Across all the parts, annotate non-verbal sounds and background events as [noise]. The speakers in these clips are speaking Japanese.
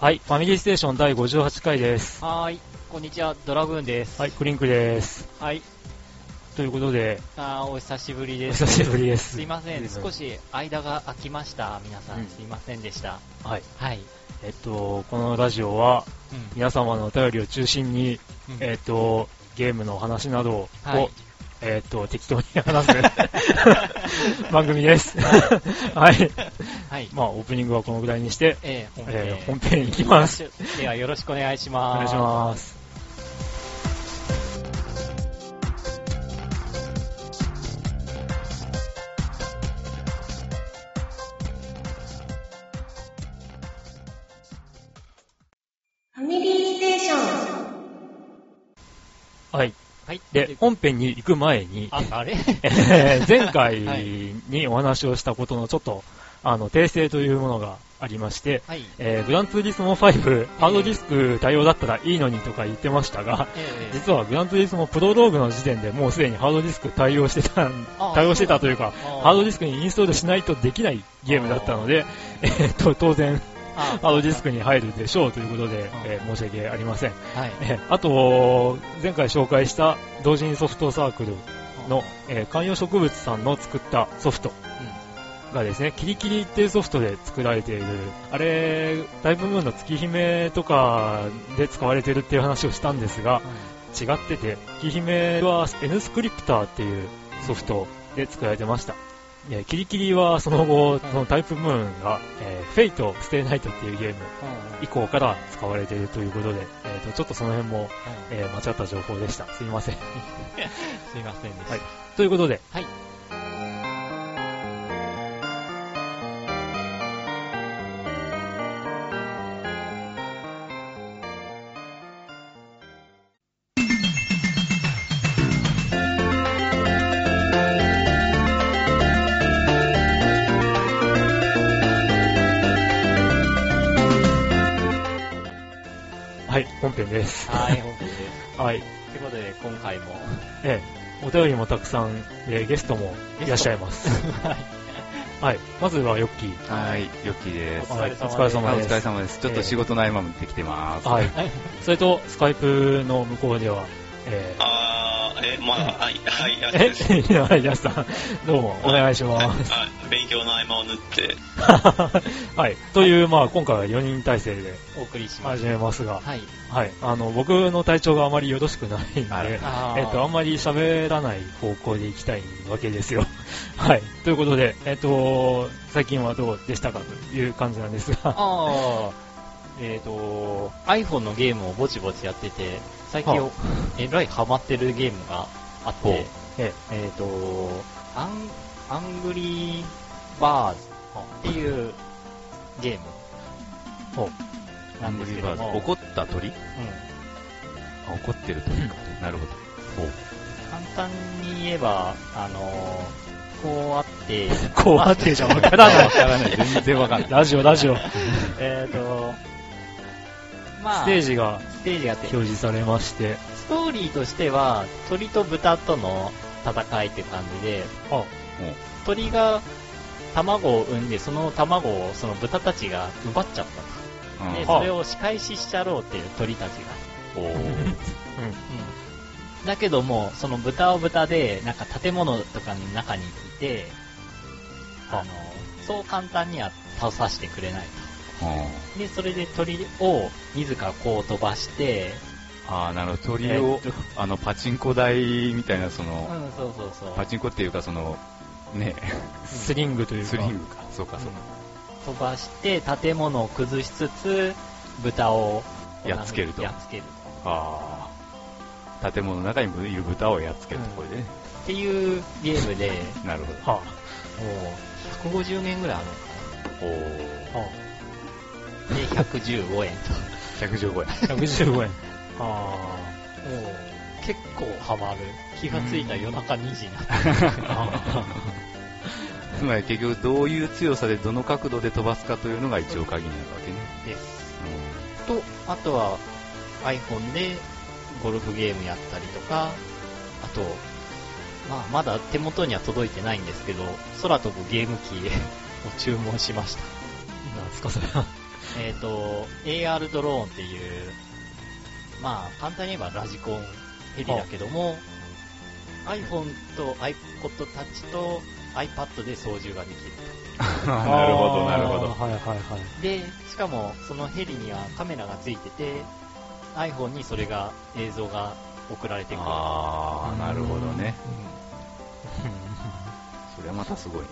はい、ファミリーステーション第58回です。はーい、こんにちは、ドラグーンです。はい、クリンクです。はい。ということで、あーお久しぶりおです。久しぶりです。すいません、うん少し間が空きました。皆さん、うんすいませんでした。はい。はい。えっと、このラジオは、うん。皆様のお便りを中心に、うんえっと、ゲームの話などを、はいえっと、適当に話す [laughs] 番組です。はい。はい。まあ、オープニングはこのぐらいにして、えー、本えー本編に行きます。では、よろしくお願いしおます。願いします。ファミリーステーション。はい。はい。で、本編に行く前に、あ、あれ？えー [laughs] 前回はいにお話をしたことのちょっと、あの、訂正というものがありまして、はい。えーグランツーリスモ5、ハードディスク対応だったらいいのにとか言ってましたが、えー、実はグランツーリスモプロローグの時点でもうすでにハードディスク対応してた対応してたというか、あハードディスクにインストールしないとできないゲームだったので、[laughs] えーっと、当然、あハードディスクに入るでしょうということであ、えー申し訳ありません。はい。えーあと、前回紹介した同人ソフトサークルの、えー観葉植物さんの作ったソフトがですね、吉里吉里っていうソフトで作られている、あれ、タイプムーンの月姫とかで使われてるっていう話をしたんですが、違ってて、月姫は N スクリプターっていうソフトで作られてました。えー吉里吉里はその後、そのタイプムーンが、えーフェイト、ステイナイトっていうゲーム以降から使われているということで、えーとちょっとその辺も、えー間違った情報でした。すいません。[laughs] すいませんでした。はいということで、はい。はい、本編です。はい、本当です。はい。ということで、今回も、ええ、お便りもたくさん、えーゲストもいらっしゃいます。はい。はい。まずはヨッキー。はい、ヨッキーです。はい、おお疲疲れ様です。疲れ様です。ちょっと仕事の合間もできてます。はい。はい。それと、スカイプの向こうでは、えー、あー、え、まあ、[laughs] はい、はい、やです。え、いや、さん、どうも、お願いします。はい、勉強の合間を縫って、[laughs] はい。という、まあ、今回は4人体制でお送りします。始めますが、はい。はい。あの、僕の体調があまりよろしくないんで、えっと、あんまり喋らない方向で行きたいわけですよ。[laughs] はい。ということで、えっと、最近はどうでしたかという感じなんですが、ああ、えっ、と、iPhone のゲームをぼちぼちやってて、最近は、[laughs] えらいハマってるゲームがあっほうて、ええっ、と、アン、アングリーバーズっていうゲームほなんですけども、怒った鳥？うんあ怒ってる鳥か。なるほど。簡単に言えば、あのこうあって、[laughs] こうあってじゃわからない。[laughs] わからない。全然わかんない。ラジオ、ラジオ。えっ、と、まあ、ステージがステージがあって、表示されまして、ストーリーとしては、鳥と豚との戦いって感じで、あ、鳥が卵を産んで、その卵をその豚たちが奪っちゃったと。で、うんそれを仕返ししちゃろうっていう鳥たちが。おー [laughs] うん。だけども、その豚は豚で、なんか建物とかの中にいて、あの、そう簡単には倒させてくれない。で、それで鳥を自らこう飛ばして、ああ、なるほど。鳥えをあの、パチンコ台みたいな、その、うん、そうそうそう。パチンコっていうか、その、ね、スリングというか、スリングか。そうか、そうか。飛ばして建物を崩しつつ豚をやっつけるとやっつけるああ。建物の中にいる豚をやっつけるところでね。っていうゲームで [laughs] なるほど。はもう150年ぐらいあるのかおーあ、はなで115円115円。あ、115円。[laughs] あともう結構ハマる気がついたら夜中2時になってあ、[laughs] つまり結局どういう強さでどの角度で飛ばすかというのが一応鍵になるわけね。ですとあとは iPhone でゴルフゲームやったりとかあとまあまだ手元には届いてないんですけど空飛ぶゲーム機を [laughs] 注文しましたなんですか、それは。えっ、と、AR ドローンっていう、まあ、簡単に言えばラジコンヘリだけども、iPhone と iPod Touch と iPad で操縦ができる。[laughs] なるほど、なるほど。あーはいはいはい。で、しかもそのヘリにはカメラがついてて、iPhone にそれが、映像が送られてくる。あー、なるほどね。うそれはまたすごいっ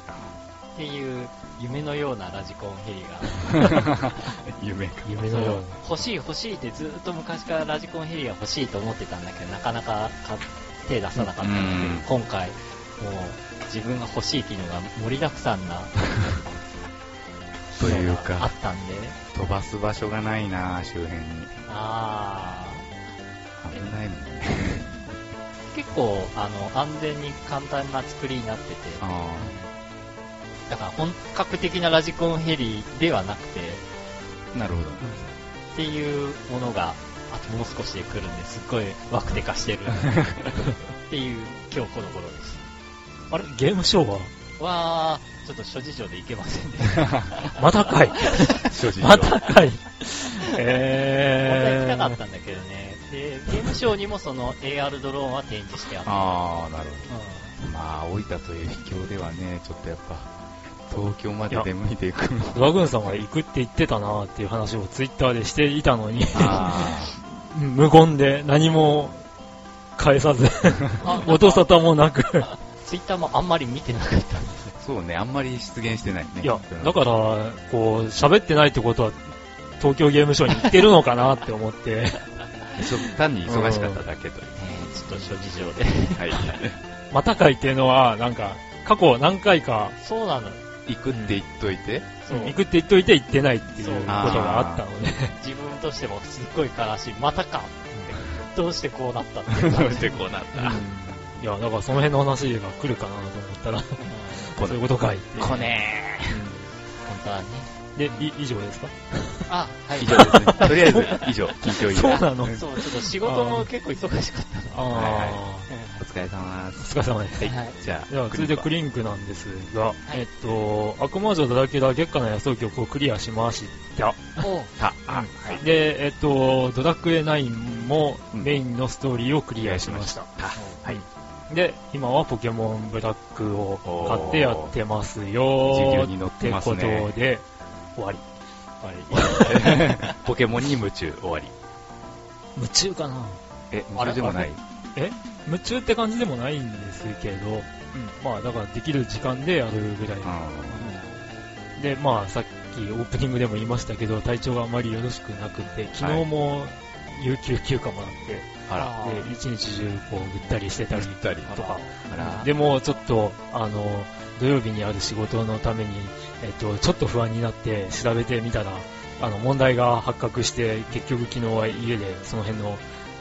ていう夢のようなラジコンヘリがな。[laughs] 夢か。ん夢のように。欲しい欲しいってずっと昔からラジコンヘリが欲しいと思ってたんだけど、なかなかか手出さなかったんだけどうん、今回、もう自分が欲しい機能が盛りだくさんな [laughs] という機能があかっ、たんで、飛ばす場所がないな、周辺に。あ危ないもんね。ー、結構、あの、安全に簡単な作りになってて、あだから本格的なラジコンヘリではなくて、ー、なるほど。っていうものが、あともう少しで来るんですっごいワクテカしてる [laughs] っていう今日この頃です。あれ？ゲームショーは？わー、ちょっと諸事情でいけませんでした。[laughs] またかい所持またかい本当は行きえー。たかったんだけどね。で、ゲームショーにもその AR ドローンは展示してあった。あー、なるうほど。まあ、大分という秘境ではね、ちょっとやっぱ、東京まで出向いていくの。ドラグーンさんが行くって言ってたなっていう話をツイッターでしていたのに、あ無言で何も返さず、音沙汰もなく。ツイッターもあんまり見てなかったんです。ーそうね、あんまり出現してないね。いや、だから、こう、喋ってないってことは、東京ゲームショウに行ってるのかなって思って、そ単に忙しかっただけという。えー、ちょっと諸事情で。はい。[laughs] またかいっていうのは、なんか、過去何回か、そうなの。行くって言っといて、そう。行くって言っといて行ってないっていうことがあったので、[laughs] 自分としてもすっごい悲しい。またか。ってどうしてこうなったって。[laughs] いうしてこうなった？いや、だからその辺の話が来るかなと思ったら、[laughs] そういうことかいっていう。こね本当はね。で、い以上ですか？あ、はい。以上ですね。[laughs] とりあえず、以上、近況以そう上。なの？そう、ちょっと仕事も結構忙しかったの。あはいはいあ、お疲れ様でおす。疲れ様です。はい。じゃあ、では、続いてクリリンクなんですが、いえっと、悪魔女だらけだ月下の野草曲をクリアしました。おうた、あ、はい。で、えっと、ドラクエ9もうんメインのストーリーをクリアしました。た、はい。で、今はポケモンブラックを買ってやってますよっっててこますねとで、終わり。[laughs] ポケモンに夢中、終わり。夢中かな？え、夢中でもない？え？夢中って感じでもないんですけど、うん、まあだからできる時間でやるぐらい。うで、まあさっきオープニングでも言いましたけど、体調があまりよろしくなくて、昨日も有給休暇もらって、ん。あら、あで、一日中こうぐったりしてたりぐったりとか。でもちょっと、あの、土曜日にある仕事のために、えっと、ちょっと不安になって調べてみたら、あの、問題が発覚して、結局昨日は家でその辺の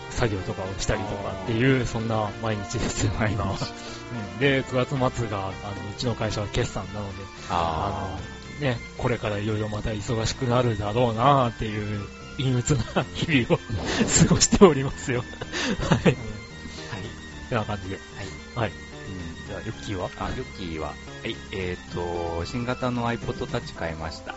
作業とかをしたりとかっていう、そんな毎日ですよ、毎日今は。うんで、9月末が、あの、うちの会社は決算なので、ああの、ね、これからいろいろまた忙しくなるだろうなっていう、陰鬱な日々を [laughs] 過ごしておりますよ。はい。はい。てな感じで。はい。ーうんじゃあ、ヨッキーは？あ、ヨッキーは、はい、えっ、と、新型の iPod Touch 買いました。あ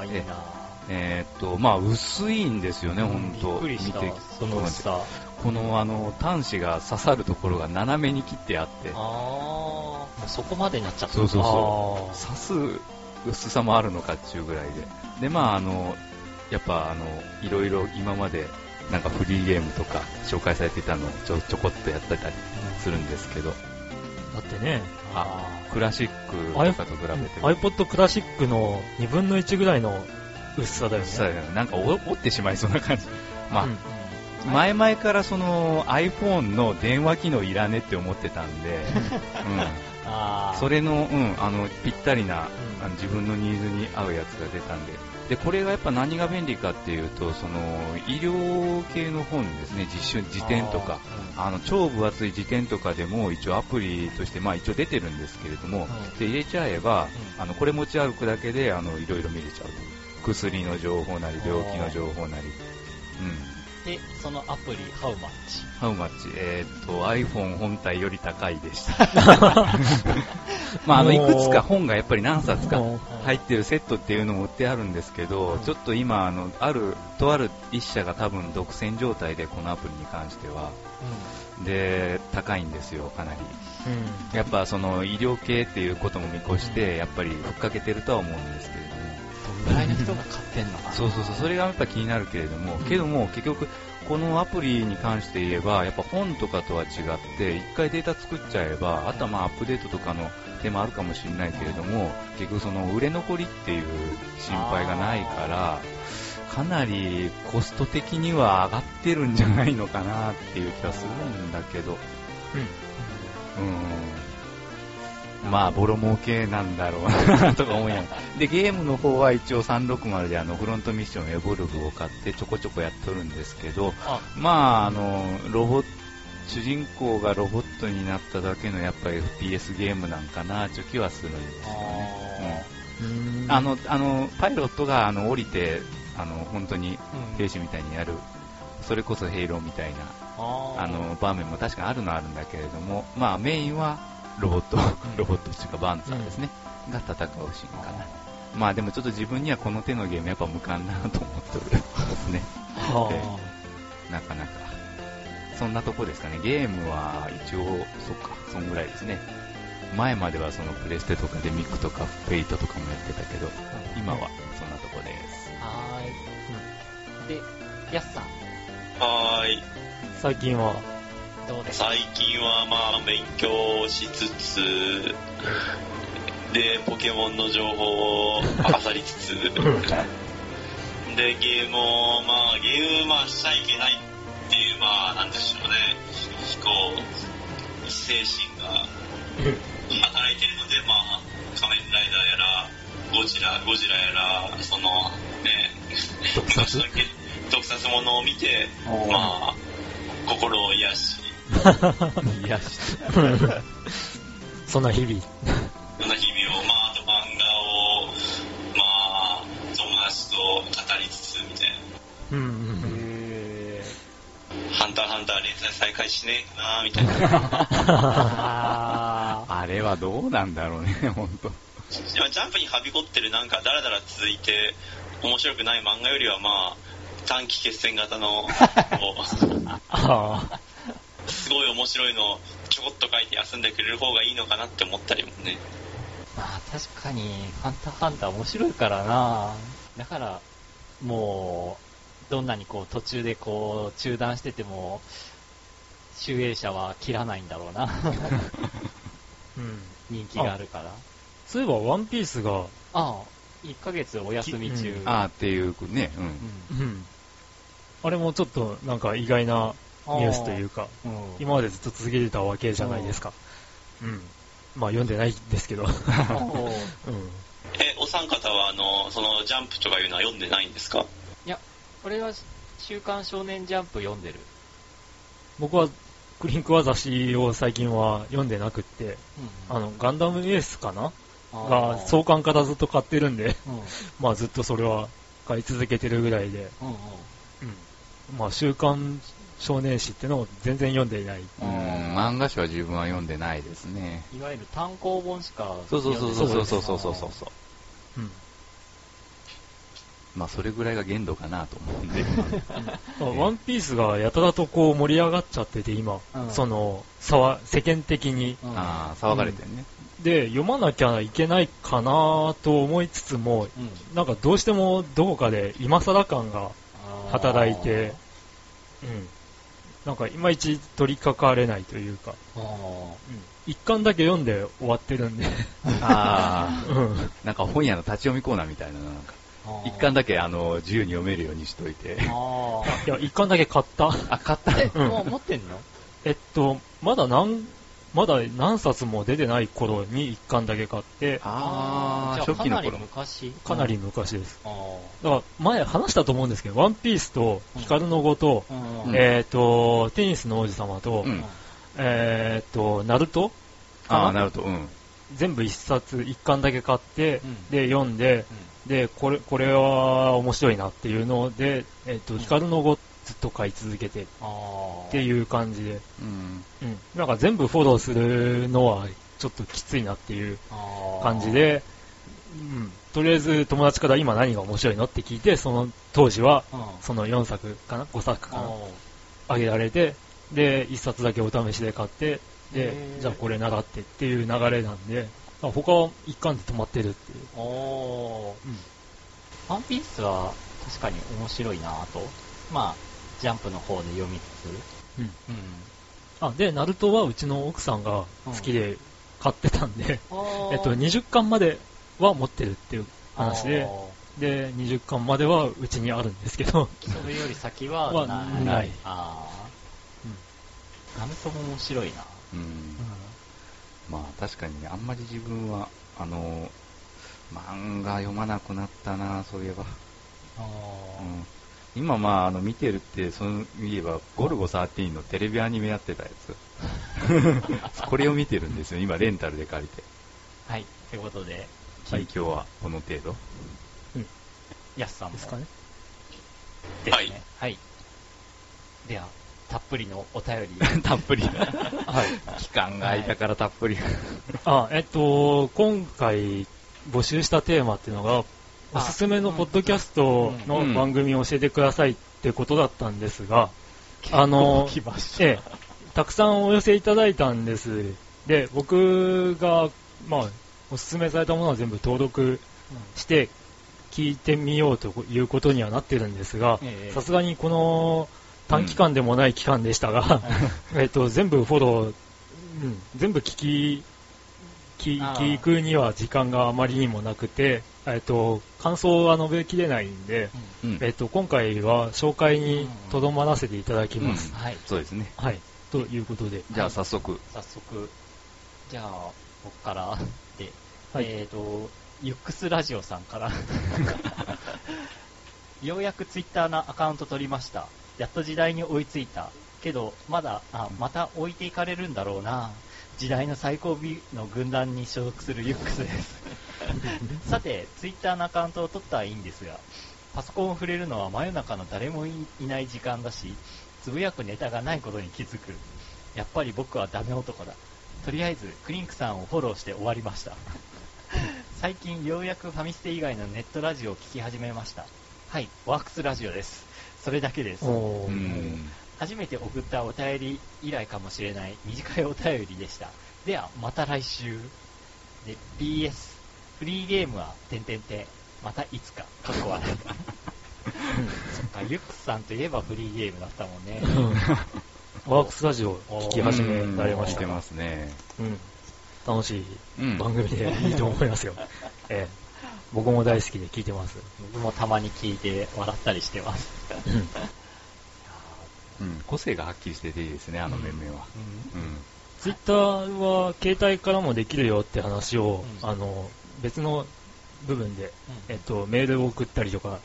あ、いいなえっ、と、まあ、薄いんですよね、ほんと。びっくりした見て、その薄さ。この、あの、端子が刺さるところが斜めに切ってあって、ああ、そこまでになっちゃった。そうそうあそう。刺す薄さもあるのかっていうぐらいで。で、まあ、あの、やっぱ、あの、いろいろ今まで、なんかフリーゲームとか紹介されていたのをちょちょこっとやってたりするんですけど、だってね、あクラシックとかと比べても、iPod クラシックの2分の1ぐらいの薄さだよね。さなんかお折ってしまいそうな感じ。まあ、うんー前々からその iPhone の電話機能いらねって思ってたんで、あ [laughs] うん、それの、うん、あの、ぴったりな、うん。自分のニーズに合うやつが出たんで、で、これがやっぱ何が便利かっていうと、その、医療系の本ですね、実習、辞典とか、あの、超分厚い辞典とかでも一応アプリとして、まあ一応出てるんですけれども、うんで、入れちゃえば、うあの、これ持ち歩くだけで、あの、いろいろ見れちゃうと。薬の情報なり、病気の情報なり。うん。で、そのアプリ、ハウマッチ。ハウマッチ、えーっと、iPhone 本体より高いでした。[laughs] まあ、あの、いくつか本がやっぱり何冊かも入ってるセットっていうのも売ってあるんですけど、ちょっと今、あの、ある、とある一社が多分独占状態で、このアプリに関しては。で、高いんですよ、かなり。うんやっぱその医療系っていうことも見越して、やっぱりふっかけてるとは思うんですけれども。どんぐらいの人が買ってんのかなそうそうそう、それがやっぱ気になるけれども、けども結局、このアプリに関して言えば、やっぱ本とかとは違って、一回データ作っちゃえば、あとはまあアップデートとかの手もあるかもしれないけれども、結局その売れ残りっていう心配がないから、かなりコスト的には上がってるんじゃないのかなっていう気がするんだけど、うん。まあ、ボロ儲けなんだろうなとか思いながら。で、ゲームの方は一応360であの、フロントミッションエボルブを買ってちょこちょこやっとるんですけど、あ。まあ、あの、ロボ主人公がロボットになっただけのやっぱり FPS ゲームなんかな、という気はするんですよね。うん。うんあの、あの、パイロットが、あの、降りて、あの、本当に兵士みたいにやる、それこそヘイローみたいな、あの、場面も確かにあるのはあるんだけれども、まあ、メインは、ロボット、[laughs] ロボットっていうか、バンツァーですね、が戦うシーンかな。まあ、でもちょっと自分にはこの手のゲームやっぱ無感だなと思っておるですね。はえなかなか。そんなとこですかね。ゲームは一応、そっか、そんぐらいですね。前まではそのプレステとかデミックとかフェイトとかもやってたけど、今はそんなとこです。はーい。で、ヤスさん、はーい。最近は、どうですか？最近はまあ勉強しつつ、で、ポケモンの情報を漁りつつ、[laughs] で、ゲームを、まあゲームまあしちゃいけないっていう、まあなんでしょうね、こう、精神が。働いてるので、まあ仮面ライダーやら、ゴジラ、ゴジラやら、その、ね、特撮？特撮ものを見て、まあ、心を癒し、[laughs] いや、そんな日々。そんな日々を、まあ、あと漫画を、まあ、友達と語りつつ、みたいうんうんうん。へな。ハンターハンター連載再開しねえかな、みたいな。あれはどうなんだろうね、ほんと。いやジャンプにはびこってるなんか、だらだら続いて、面白くない漫画よりは、まあ、短期決戦型の、こあ面白いのをちょこっと書いて休んでくれる方がいいのかなって思ったりもね。ーまあ確かに、ハンターハンター面白いからなだから、もう、どんなにこう途中でこう中断してても、集英者は切らないんだろうな。[laughs] うん。人気があるから。そういえば、ワンピースが、ああ、1ヶ月お休み中。うんあーっていうね、うん。うんうん。あれもちょっと、なんか意外なニュースというか、うん今までずっと続けてたわけじゃないですか。うん。まあ読んでないんですけど。[laughs] え、お三方は、あの、その、ジャンプとかいうのは読んでないんですか？いや、これは、週刊少年ジャンプ読んでる。僕は、クリンクは雑誌を最近は読んでなくって、うんあの、ガンダムエースかな？が、創刊からずっと買ってるんで、うん。[laughs] まあずっとそれは買い続けてるぐらいで、うんうん。うん。まあ週刊少年誌ってのを全然読んでいない。うん、漫画誌は自分は読んでないですね。いわゆる単行本しかそうそうそうそうそうそうそうそうう。うん。まあ、それぐらいが限度かなと思うんで。[laughs] まあワンピースがやたらとこう盛り上がっちゃってて今、うんその、さわ世間的に。うんああ、騒がれてるね。で、読まなきゃいけないかなと思いつつも、うんなんかどうしてもどこかで今更感が働いて、うん。なんかいまいち取り掛かれないというか、うん。一巻だけ読んで終わってるんで、ああ、[laughs] うん。なんか本屋の立ち読みコーナーみたいな、なんか、一巻だけあの、自由に読めるようにしといて。あいや、一巻だけ買った。あ、買った。ーえ、うん。もう持ってんの？えっと、まだ何、まだ何冊も出てない頃に一巻だけ買って、ああ、じゃあかなり初期の頃。昔。かなり昔です。あだから前話したと思うんですけど、ワンピースとヒカルの語と、ーうん。うん。えっ、と、テニスの王子様と、うん。えっ、と、ナルトああ、なると、うん。全部一冊、一巻だけ買って、うん。で、読んで、で、これ、これは面白いなっていうので、えっ、と、ヒカルの語ずっと買い続けてっあていう感じで、うん。うん。なんか全部フォローするのはちょっときついなっていうう感じ、で、うん。とりあえず友達から今何が面白いのって聞いて、その当時はうん、その4作かな ?5 作かな？あげられて、で、1冊だけお試しで買って、でじゃあこれ習ってっていう流れなんで、あ他は一貫で止まってるっていう。おーうんワンピースは確かに面白いなぁと。まあ、ジャンプの方で読みつつ。うん。うん。あ、で、ナルトはうちの奥さんが好きで買ってたんで、[laughs] えっと、20巻までは持ってるっていう話で、で、20巻まではうちにあるんですけど、それより先は [laughs] はない。ないああ。うんナルトも面白いな。うん。まあ確かにね、あんまり自分は、あの、漫画読まなくなったな、そういえば。あうん今まあ、あの、見てるって、その、言えば、ゴルゴ13のテレビアニメやってたやつ。[laughs] これを見てるんですよ、今、レンタルで借りて。ーはい。ということで、近況はこの程度。ヤスさんもですかね。ですね。はいはい。では、たっぷりのお便り。[laughs] たっぷり。はい。期間が空いたからたっぷり。あ、えっと、今回募集したテーマっていうのが、おすすめのポッドキャストの番組を教えてくださいってことだったんですが、あの。ええ、たくさんお寄せいただいたんです。で、僕が、まあ、おすすめされたものは全部登録して聞いてみようということにはなってるんですがええ、さすがにこの短期間でもない期間でしたが、[laughs] えっと、全部フォロー、うん、全部聞き、聞くには時間があまりにもなくて、えっと、感想は述べきれないんで、うんえっと、今回は紹介にとどまらせていただきます。うんはい。そうですね。はい。ということで。じゃあ早速。早速、じゃあ、僕からで、はいえっ、と、ユックスラジオさんから、[laughs] ようやくツイッターのアカウント取りました。やっと時代に追いついた。けど、まだ、あ、また置いていかれるんだろうな。時代の最後尾の軍団に所属するユックスです。[laughs] さて、ツイッターのアカウントを取ったらいいんですが、パソコンを触れるのは真夜中の誰もいない時間だし、つぶやくネタがないことに気づく。やっぱり僕はダメ男だ。とりあえず、クリンクさんをフォローして終わりました。[laughs] 最近ようやくファミステ以外のネットラジオを聞き始めました。はい、ワークスラジオです。それだけです。初めて送ったお便り以来かもしれない短いお便りでした。では、また来週。で、PS、フリーゲームは、てんてんてん、またいつか、かっこ笑い。[laughs] そっか、ユックスさんといえばフリーゲームだったもんね。ワークスラジオ聞き始められました。ますね。うん。楽しいうん。番組で [laughs] いいと思いますよ。ええ。僕も大好きで聞いてます。僕もたまに聞いて笑ったりしてます。うんうん。個性がはっきりしてていいですね、あの面々は。ツイッターは携帯からもできるよって話を、うんあの、別の部分で、うんえっと、メールを送ったりとか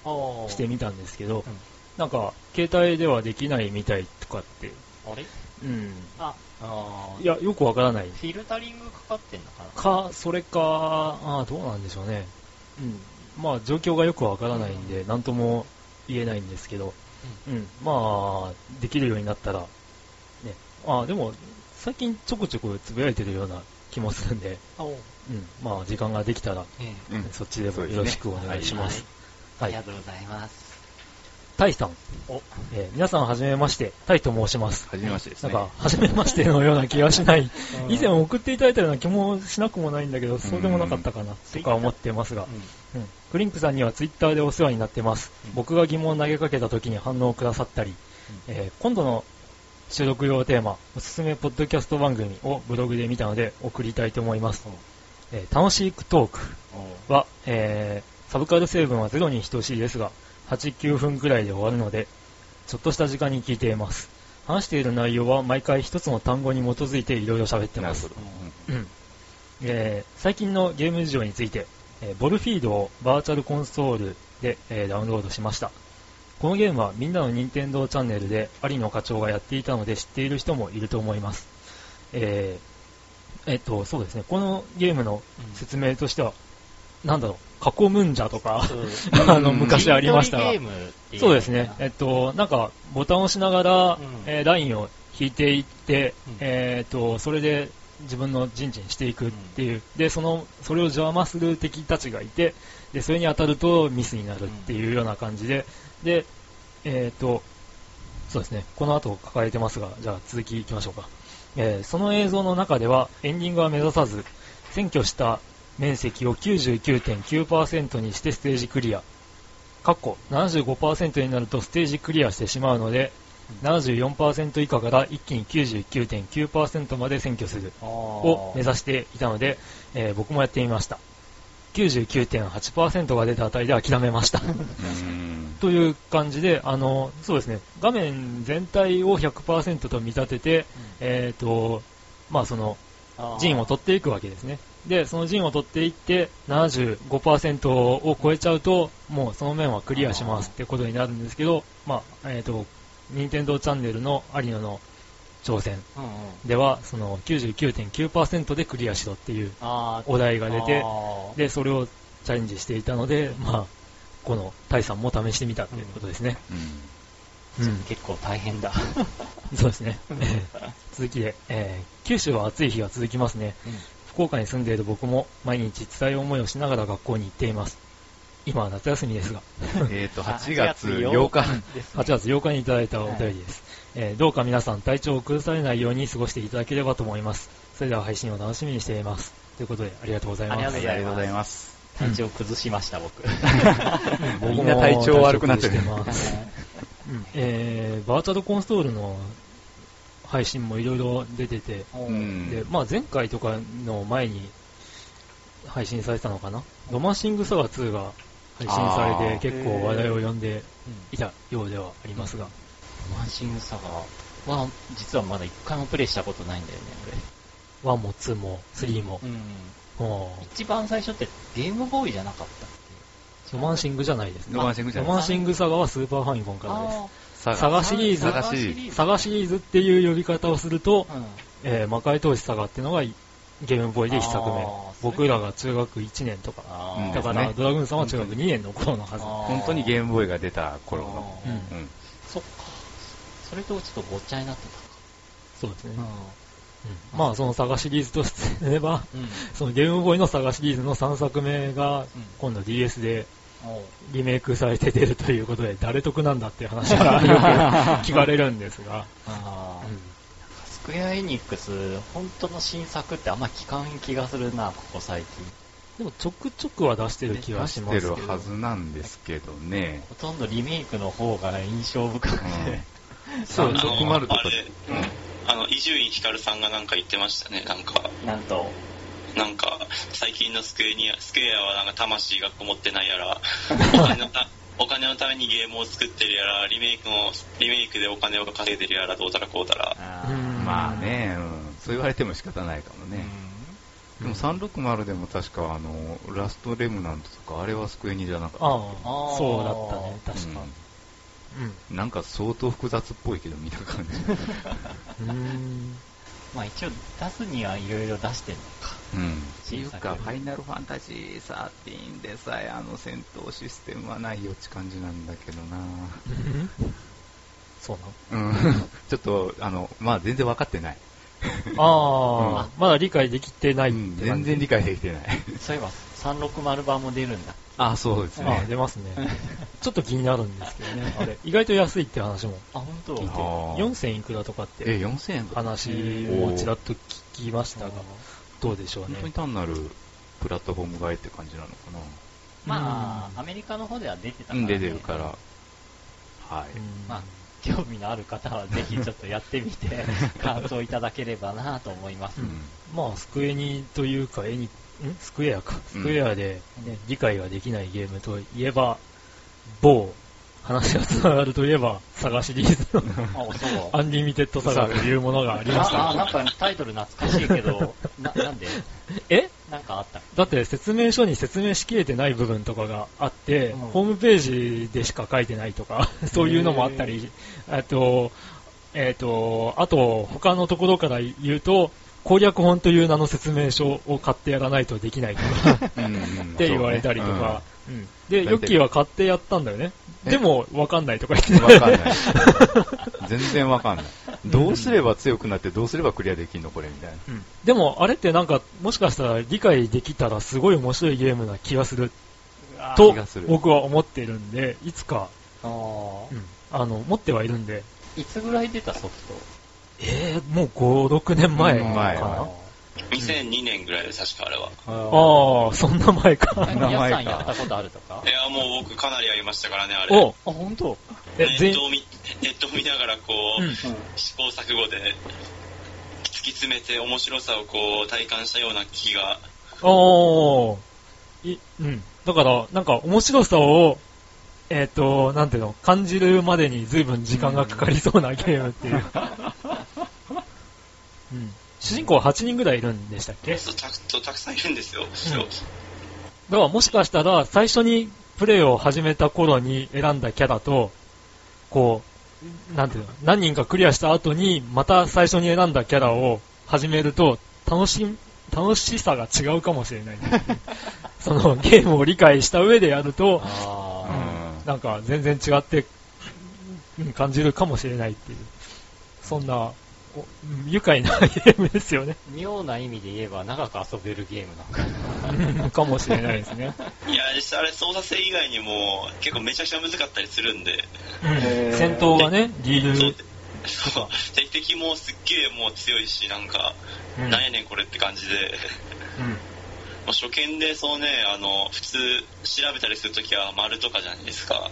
してみたんですけど、うんなんか、携帯ではできないみたいとかって、あれ？うん。あ、あーいや、よくわからない。フィルタリングかかってんのかな？か、それか、あーどうなんでしょうね。うん。まあ、状況がよくわからないんで、なんとも言えないんですけど、うん。まあ、できるようになったら、ね。あーでも、最近ちょこちょこつぶやいてるような気もするんで。まあ、時間ができたら。そっちでもよろしくお願いします。はいありがとうございます。タイさん、お、えー皆さんはじめまして、タイと申します。はじめましてですね。なんか、はじめましてのような気がしない。うん以前送っていただいたような気もしなくもないんだけど、そうでもなかったかな、とか思ってますが。うん。クリンクさんにはツイッターでお世話になってます。うん僕が疑問を投げかけた時に反応をくださったり、えー今度の収録用テーマ、おすすめポッドキャスト番組をブログで見たので送りたいと思います。えー楽しいトークおは、えーサブカル成分はゼロに等しいですが、8、9分くらいで終わるので、ちょっとした時間に聞いています。話している内容は毎回一つの単語に基づいていろいろ喋ってますえー最近のゲーム事情について、えーボルフィードをバーチャルコンソールで、えーダウンロードしました。このゲームはみんなの任天堂チャンネルで有野課長がやっていたので知っている人もいると思います。えーえっと、そうですね。このゲームの説明としては、なんだろう、過去ムンジャとか、そう [laughs] あの、昔ありました。がそうですね。えっと、なんか、ボタンを押しながら、うん。えーラインを引いていって、うん。えっと、それで自分の陣地にしていくっていう、で、その、それを邪魔する敵たちがいて、で、それに当たるとミスになるっていうような感じで、で、えっと、そうですね。この後書かれてますが、じゃあ続きいきましょうか。えーその映像の中では、エンディングは目指さず、占拠した面積を99.9%にしてステージクリア。かっこ75%になるとステージクリアしてしまうので、74%以下から一気に99.9%まで占拠するをを目指していたので、えー僕もやってみました。99.8%が出たあたりで諦めました。うんという感じで、あの、そうですね、画面全体を100%と見立てて、えっ、と、まあその、陣を取っていくわけですね。で、その陣を取っていって、75%を超えちゃうと、もうその面はクリアしますってことになるんですけど、まあ、えっ、と、任天堂チャンネルの有野の挑戦うんうんでは、その99.9%でクリアしろっていうお題が出て、で、それをチャレンジしていたので、まあ、このタイさんも試してみたっていうことですね。うんうん。結構大変だ。[laughs] そうですね。え [laughs] ー続きで、えー九州は暑い日が続きますね。福岡に住んでいる僕も毎日辛い思いをしながら学校に行っています。今は夏休みですが、えっと、[laughs] あ8月8日。です8月8日にいただいたお便りです。えーどうか皆さん体調を崩されないように過ごしていただければと思います。それでは配信を楽しみにしています。ということで、ありがとうございます。ありがとうございますありがとうございます。体調崩しました、僕。[laughs] みんな体調悪くなってるえーバーチャルコンソールの配信もいろいろ出てて、うんで、まあ前回とかの前に配信されたのかな？ロマンシングサガ2が配信されて結構話題を呼んでうんいたようではありますが、マンシングサガは、実はまだ一回もプレイしたことないんだよね、1も2も3も俺。、うん。も一番最初ってゲームボーイじゃなかったっうロマンシングじゃないですね。ロマンシングじゃないロマンシングサガはスーパーファミコンけからです。ササガシリーズサガシリーズサガシリーズっていう呼び方をすると、うん。えー魔界投資サガっていうのがゲームボーイで一作目。僕らが中学1年とか。だから、ドラグーンさんは中学2年の頃のはず。本当にゲームボーイが出た頃の。うんうん。それとちょっとごっちゃになってそうですね。た。うんまあ、そのサガシリーズとすれば、うん。うん。そのゲームボーイのサガシリーズの3作目がうん今度 DS でリメイクされて出るということで、誰得なんだっていう話がよく [laughs] 聞かれるんですが、うんスクエアエニックス、本当の新作ってあんま聞かん気がするな、ここ最近。でもちょくちょくは出してる気は出ししてるますけど。はずなんですけどね。ほとんどリメイクの方が印象深くて。そう、あの360とかあれ、あの、伊集院光さんがなんか言ってましたね。なんか、なんと、なんか、最近のスクエニア、スクエアはなんか魂がこもってないやら、[laughs] お金のたお金のためにゲームを作ってるやら、リメイクの、リメイクでお金を稼いでるやら、どうたらこうたら。まあね、うん。そう言われても仕方ないかもね。でも360でも確かあの、ラストレムナントとか、あれはスクエニじゃなかった。ああそうだったね、確か。うんなんか相当複雑っぽいけど、見た感じ。[laughs] まあ一応出すにはいろいろ出してんのか。うん。っていうか、ファイナルファンタジー13でさえ、あの戦闘システムはないよって感じなんだけどな [laughs] そうなの？うん。[laughs] ちょっと、あの、まあ全然分かってない。ああ、まだ理解できてないんて感じ？全然理解できてない。そういえば360版も出るんだ。あ、そうですね。出ますね。[laughs] ちょっと気になるんですけどね。あれ、意外と安いって話もあ、本当？聞いて、あー4000いくらとかっえ、て4000円話もちらっと聞きましたが、どうでしょう本当にね。単なるプラットフォーム買いって感じなのかなまあ、うんアメリカの方では出てたから、うん、ね。出てるから。はい。うんまあ、興味のある方はぜひちょっとやってみて、[laughs] 感想いただければなと思います。うんまあ、スクエニというか、エニ、んスクエアか。スクエアで、ね理解ができないゲームといえば、某、話が繋がるといえば、サガシリーズの。アンリミテッドサガというものがありましあ、あた。なんかタイトル懐かしいけど、な、なんで？え？なんかあった？だって説明書に説明しきれてない部分とかがあって、うん。ホームページでしか書いてないとか、[laughs] そういうのもあったり、あと、えっ、と、あと、他のところから言うと、攻略本という名の説明書を買ってやらないとできないとかって言われたりとか、うん。で、ヨッキーは買ってやったんだよね。え？でも、わかんないとか言ってうんわかんない。全然わかんない。どうすれば強くなって、どうすればクリアできんのこれみたいな。うん。でも、あれってなんか、もしかしたら理解できたらすごい面白いゲームな気がする。と気がする。僕は思ってるんで、いつか、あー。うん。あの、持ってはいるんで、いつぐらい出たソフえー、もう5、6年前かうんな。前は2002年ぐらいで確かあれは。トああ、そんな前か。あ名前か皆さんやったことあるとか？いや、もう僕かなりありましたからね、あれ。おあ、本当？え、全ネットを見、ネットを見ながらこう、うん試行錯誤で、突き詰めて面白さをこう、体感したような気が、おーい、うん。だから、なんか面白さを、えっ、と、なんていうの、感じるまでに随分時間がかかりそうなゲームっていう。うん。主人公は8人ぐらいいるんでしたっけ？そうたくたくさんいるんですよ。だからもしかしたら、最初にプレイを始めた頃に選んだキャラと、こう、なんていうの、何人かクリアした後に、また最初に選んだキャラを始めると、楽し、楽しさが違うかもしれない。[laughs] そのゲームを理解した上でやると、あうんなんか全然違ってうん感じるかもしれないっていう、そんな、愉快なゲームですよね。ー [laughs] 妙な意味で言えば長く遊べるゲームなのか [laughs] かもしれないですね。いや、実際あれ操作性以外にも結構めちゃくちゃ難かったりするんで、うん。戦闘がね、リーそう。ル、そう。敵敵もすっげえもう強いし、なんか、うん。なんやねんこれって感じで、うん。初見でそうね、あの、普通調べたりするときは丸とかじゃないですか。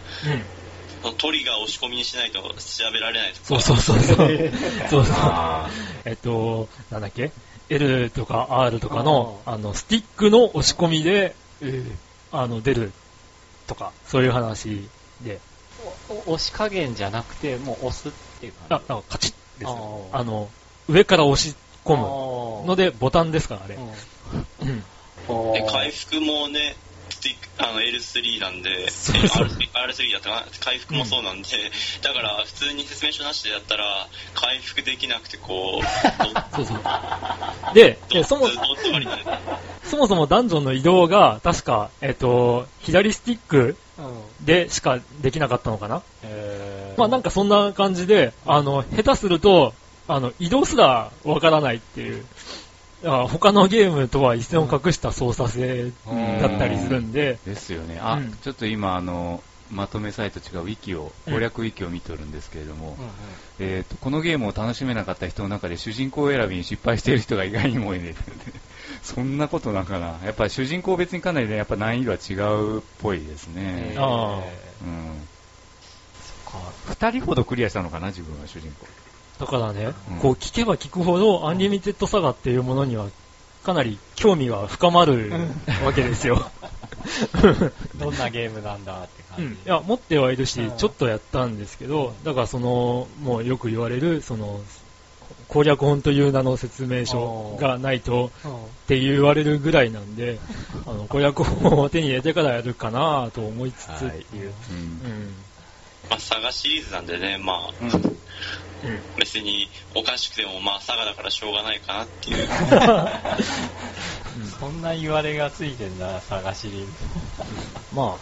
トリガー押し込みにしないと調べられないとか。そうそうそうそう。そうそう。あえっと、なんだっけ ?L とか R とかの、あの、スティックの押し込みで、あの、出るとか、そういう話で、押し加減じゃなくて、もう押すっていうあ、感なんかカチッですよ。あーあの、上から押し込むむので、ボタンですから、あれ。うん。で、回復もね、スティあの、L3 なんで、そうそう。R3, R3 だったかな。回復もそうなんで、だから普通に説明書なしでやったら、回復できなくてこう、[laughs] そうそう。で、そもそもそもダンジョンの移動が、確か、えっと、左スティックうん。でしかできなかったのかな？えー。まあなんかそんな感じで、あの、下手すると、あの、移動すらわからないっていう、だから他のゲームとは一線を画した操作性だったりするんで、ですよね。あ、うんちょっと今、あの、まとめサイト違うウィキを、うん攻略ウィキを見てるんですけれども、うんうんえーと、このゲームを楽しめなかった人の中で主人公選びに失敗している人が意外にもいる。[laughs] そんなことなんかな。やっぱり主人公別にかなりね、やっぱ難易度は違うっぽいですね。あーうん。二人ほどクリアしたのかな、自分は主人公。だからね、うんこう聞けば聞くほど、アンリミテッドサガっていうものには、かなり興味が深まるわけですよ。[laughs] どんなゲームなんだって感じ。うん、いや、持ってはいるしうん、ちょっとやったんですけど、だからその、もうよく言われる、その、攻略本という名の説明書がないとうんって言われるぐらいなんで、あの、攻略本を手に入れてからやるかなと思いつつっていう。うんうん。まあ、サガシリーズなんでね、まあ、うん。別におかしくても、まあ、サガだからしょうがないかなっていう。[laughs] そんな言われがついてんだ、探しリーズ。まあ、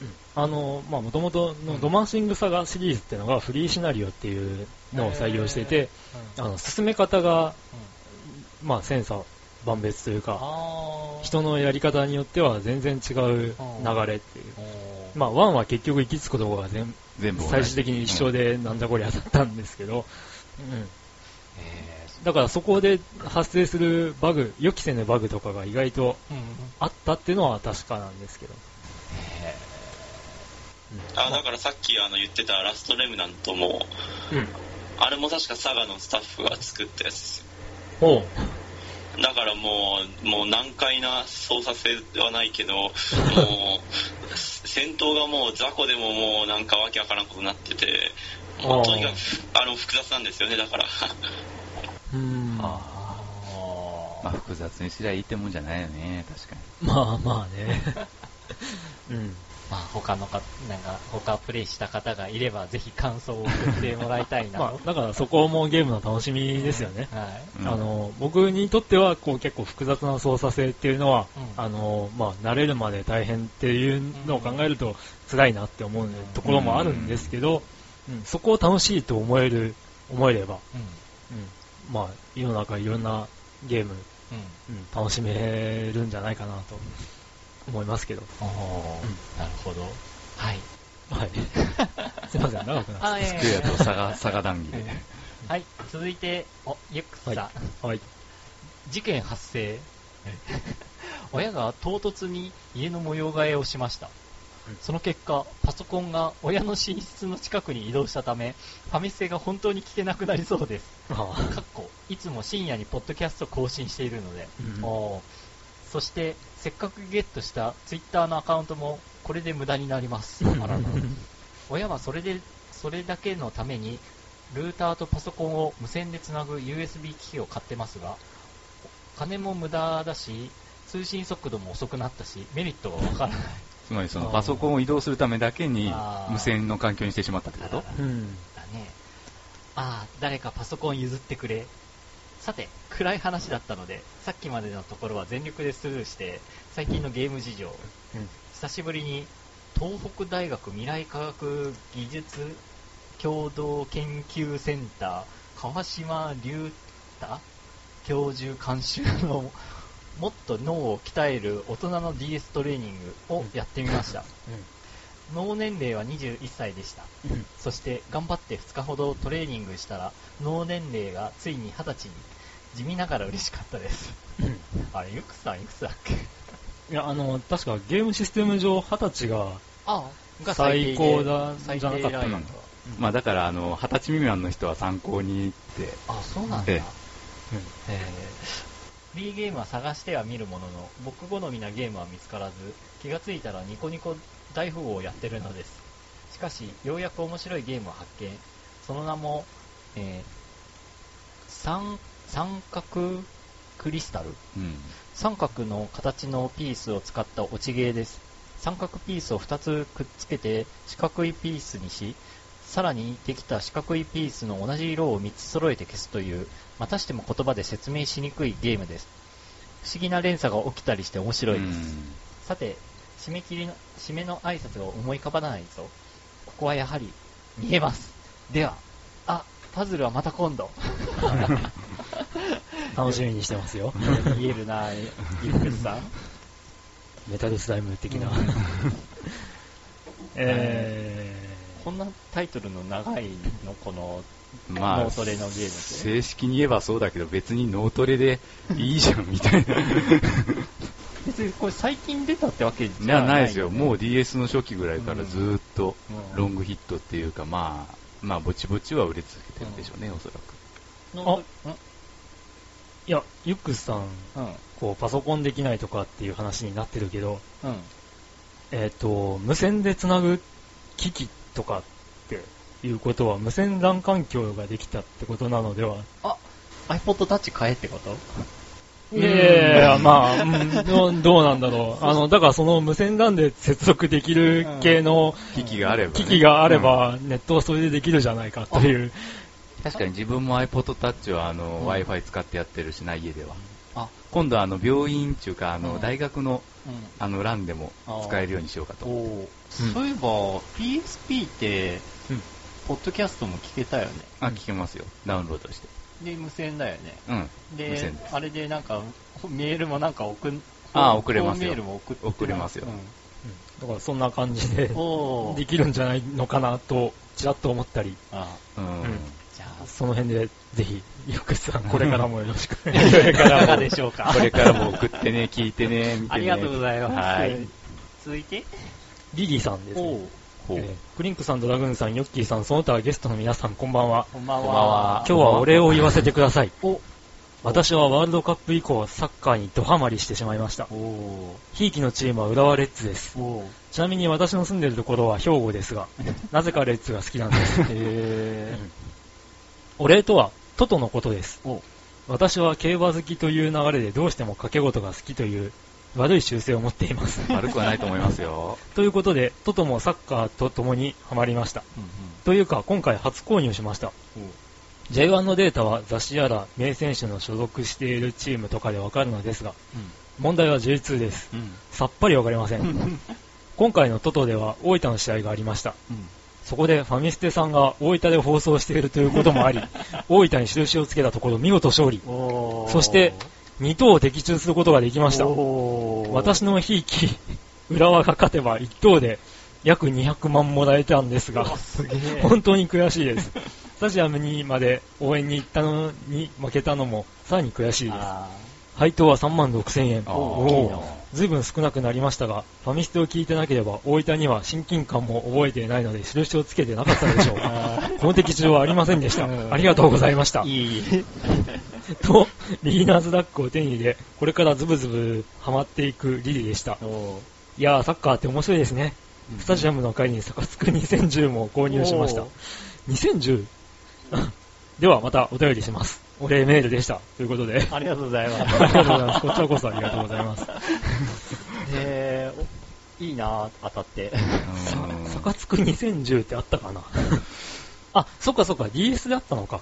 うん。あの、まあ、もともとのドマンシングサガシリーズっていうのがフリーシナリオっていうのを採用してて、あの、進め方が、まあ、千差万別というか、人のやり方によっては全然違う流れっていう。まあ、ワンは結局行き着くところが全全部最終的に一緒でなんだこりゃだったんですけど、うん。えだからそこで発生するバグ、予期せぬバグとかが意外とーうんあったっていうのは確かなんですけど。あだからさっきあの言ってたラストレムナントも、うん。あれも確かサガのスタッフが作ったやつですよ。だからもう、もう難解な操作性はないけど、もう、戦闘がもう雑魚でももうなんかわけわからんことになってて、もうとにかく、あの、複雑なんですよね、だから。うーん。まあまあ、複雑にすりゃいいってもんじゃないよね、確かに。あまあね。[laughs] うん。まあ他のか、なんか他プレイした方がいればぜひ感想を送ってもらいたいな [laughs] まあと。、だからそこもゲームの楽しみですよね。はい。うんあの、僕にとっては、こう結構複雑な操作性っていうのは、うんあの、まあ、慣れるまで大変っていうのを考えると辛いなって思うところもあるんですけど、うんそこを楽しいと思える、思えれば、うん。うんまあ、世の中いろんなゲーム、うん。うん楽しめるんじゃないかなと思いますけど。おーなるほど。はい。はい。[laughs] すいません、長くなっちゃっあ、え机やと佐賀、佐賀談義で。はい。続いて、お、ゆっくさん。た。はい。事件発生。[laughs] 親が唐突に家の模様替えをしましたうん。その結果、パソコンが親の寝室の近くに移動したため、ファミステが本当に聞けなくなりそうです。あかっこ、いつも深夜にポッドキャスト更新しているので。うんそして、せっかくゲットしたツイッターのアカウントも、これで無駄になります。あらら。親はそれで、それだけのために、ルーターとパソコンを無線でつなぐ USB 機器を買ってますが、金も無駄だし、通信速度も遅くなったし、メリットがわからない。つまりそのパソコンを移動するためだけに無線の環境にしてしまったってこと？うん。だね。ああ、誰かパソコン譲ってくれ。さて、暗い話だったので、さっきまでのところは全力でスルーして、最近のゲーム事情。うん久しぶりに、東北大学未来科学技術共同研究センター、川島隆太教授監修の、もっと脳を鍛える大人の DS トレーニングをやってみました。脳年齢は21歳でした。うん。そして頑張って2日ほどトレーニングしたら脳年齢がついに20歳に地味ながら嬉しかったです。うん。あれ、ゆくさんいくつだっけ？いや、あの、確かゲームシステム上、二十歳が、最高だ最じゃなかったかな。低ラインかまあだから、あの、二十歳未満の人は参考にって、あ、そうなんだ。ええ。えー、B ゲームは探しては見るものの、僕好みなゲームは見つからず、気がついたらニコニコ大富豪をやってるのです。しかし、ようやく面白いゲームを発見。その名も、えー、三、三角クリスタル？うん。三角の形のピースを使った落ちゲーです。三角ピースを2つくっつけて四角いピースにし、さらにできた四角いピースの同じ色を3つ揃えて消すという、またしても言葉で説明しにくいゲームです。不思議な連鎖が起きたりして面白いです。さて、締め切りの、締めの挨拶が思い浮かばないぞ。ここはやはり、逃げます。では、あ、パズルはまた今度。[laughs] 楽しみにしてますよ。見えるなゆっくりさん。メタルスライム的な。[laughs] えこんなタイトルの長いの、この、うん。まあ、脳トレのゲームって？正式に言えばそうだけど、別に脳トレでいいじゃん、みたいな。別にこれ最近出たってわけじゃないないですよ。もう DS の初期ぐらいからずーっとうんロングヒットっていうか、まあ、まあ、ぼちぼちは売れ続けてるんでしょうね、おそらく。のー、いや、ユックスさん、うん。うん。こう、パソコンできないとかっていう話になってるけど、うん。えっ、と、無線でつなぐ機器とかっていうことは、無線 LAN 環境ができたってことなのでは？iPod Touch 買えってこと？いやいやいや、まあ、うんどうどうなんだろう。あの、だからその無線 LAN で接続できる系の機器があれば、ね。機器があれば、ネットはそれでできるじゃないかという。確かに自分も iPod Touch はあの、うん Wi-Fi 使ってやってるしな、家では。あ、今度はあの、病院っていうか、あの、うん大学の、うん。あの、LAN でも使えるようにしようかと。おそういえば、PSP って、うんポッドキャストも聞けたよね。あ、聞けますよ。ダウンロードして。で、無線だよね。うん。無で線で、すあれでなんか、メールもなんか送ん、あ送れますよメールも送って送れますよだからそんな感じでできるんじゃないのかなと、ちらっと思ったり、あうん。うんその辺でぜひ、ユックスさん、これからもよろしく。[laughs] いかがでしょうかこれからも送ってね、聞いてね、見てね。ありがとうございます。はい。続いて、リリーさんです、ね。えークリンクさん、ドラグーンさん、ヨッキーさん、その他ゲストの皆さん、こんばんは。こんばんはは。今日はお礼を言わせてください。お私はワールドカップ以降、サッカーにドハマりしてしまいました。おひいきのチームは浦和レッズです。おちなみに私の住んでるところは兵庫ですが、[laughs] なぜかレッズが好きなんです。へお礼とは、トトのことです。お私は競馬好きという流れでどうしても掛け事が好きという悪い習性を持っています。悪くはないと思いますよ。[laughs] ということで、トトもサッカーと共にハマりました。というか、今回初購入しました。J1 のデータは雑誌やら名選手の所属しているチームとかでわかるのですが、問題は J2 です。さっぱりわかりません。[laughs] 今回のトトでは大分の試合がありました。そこでファミステさんが大分で放送しているということもあり、[laughs] 大分に印をつけたところ見事勝利。そして、2等を的中することができました。私のひいき、浦和が勝てば1等で約200万もらえたんですが、本当に悔しいです。スタジアムにまで応援に行ったのに負けたのもさらに悔しいです。あ配当は3万6千円。あーおーずいぶん少なくなりましたが、ファミステを聞いてなければ大分には親近感も覚えていないので印をつけてなかったでしょう。[laughs] この的中はありませんでした。ありがとうございましたー。いい。[laughs] と、ビギナーズダックを手に入れ、これからズブズブハマっていくリリーでした。いやー、サッカーって面白いですね。スタジアムの会にサカツク2010も購入しましたお。2010? [laughs] ではまたお便りします。お礼メールでした。ということで。ありがとうございます。[laughs] ありがとうございます。こちらこそありがとうございます。[laughs] へーおいいな当たって。うんサカツク2010ってあったかな？[laughs] あ、そっかそっか、DS であったのか。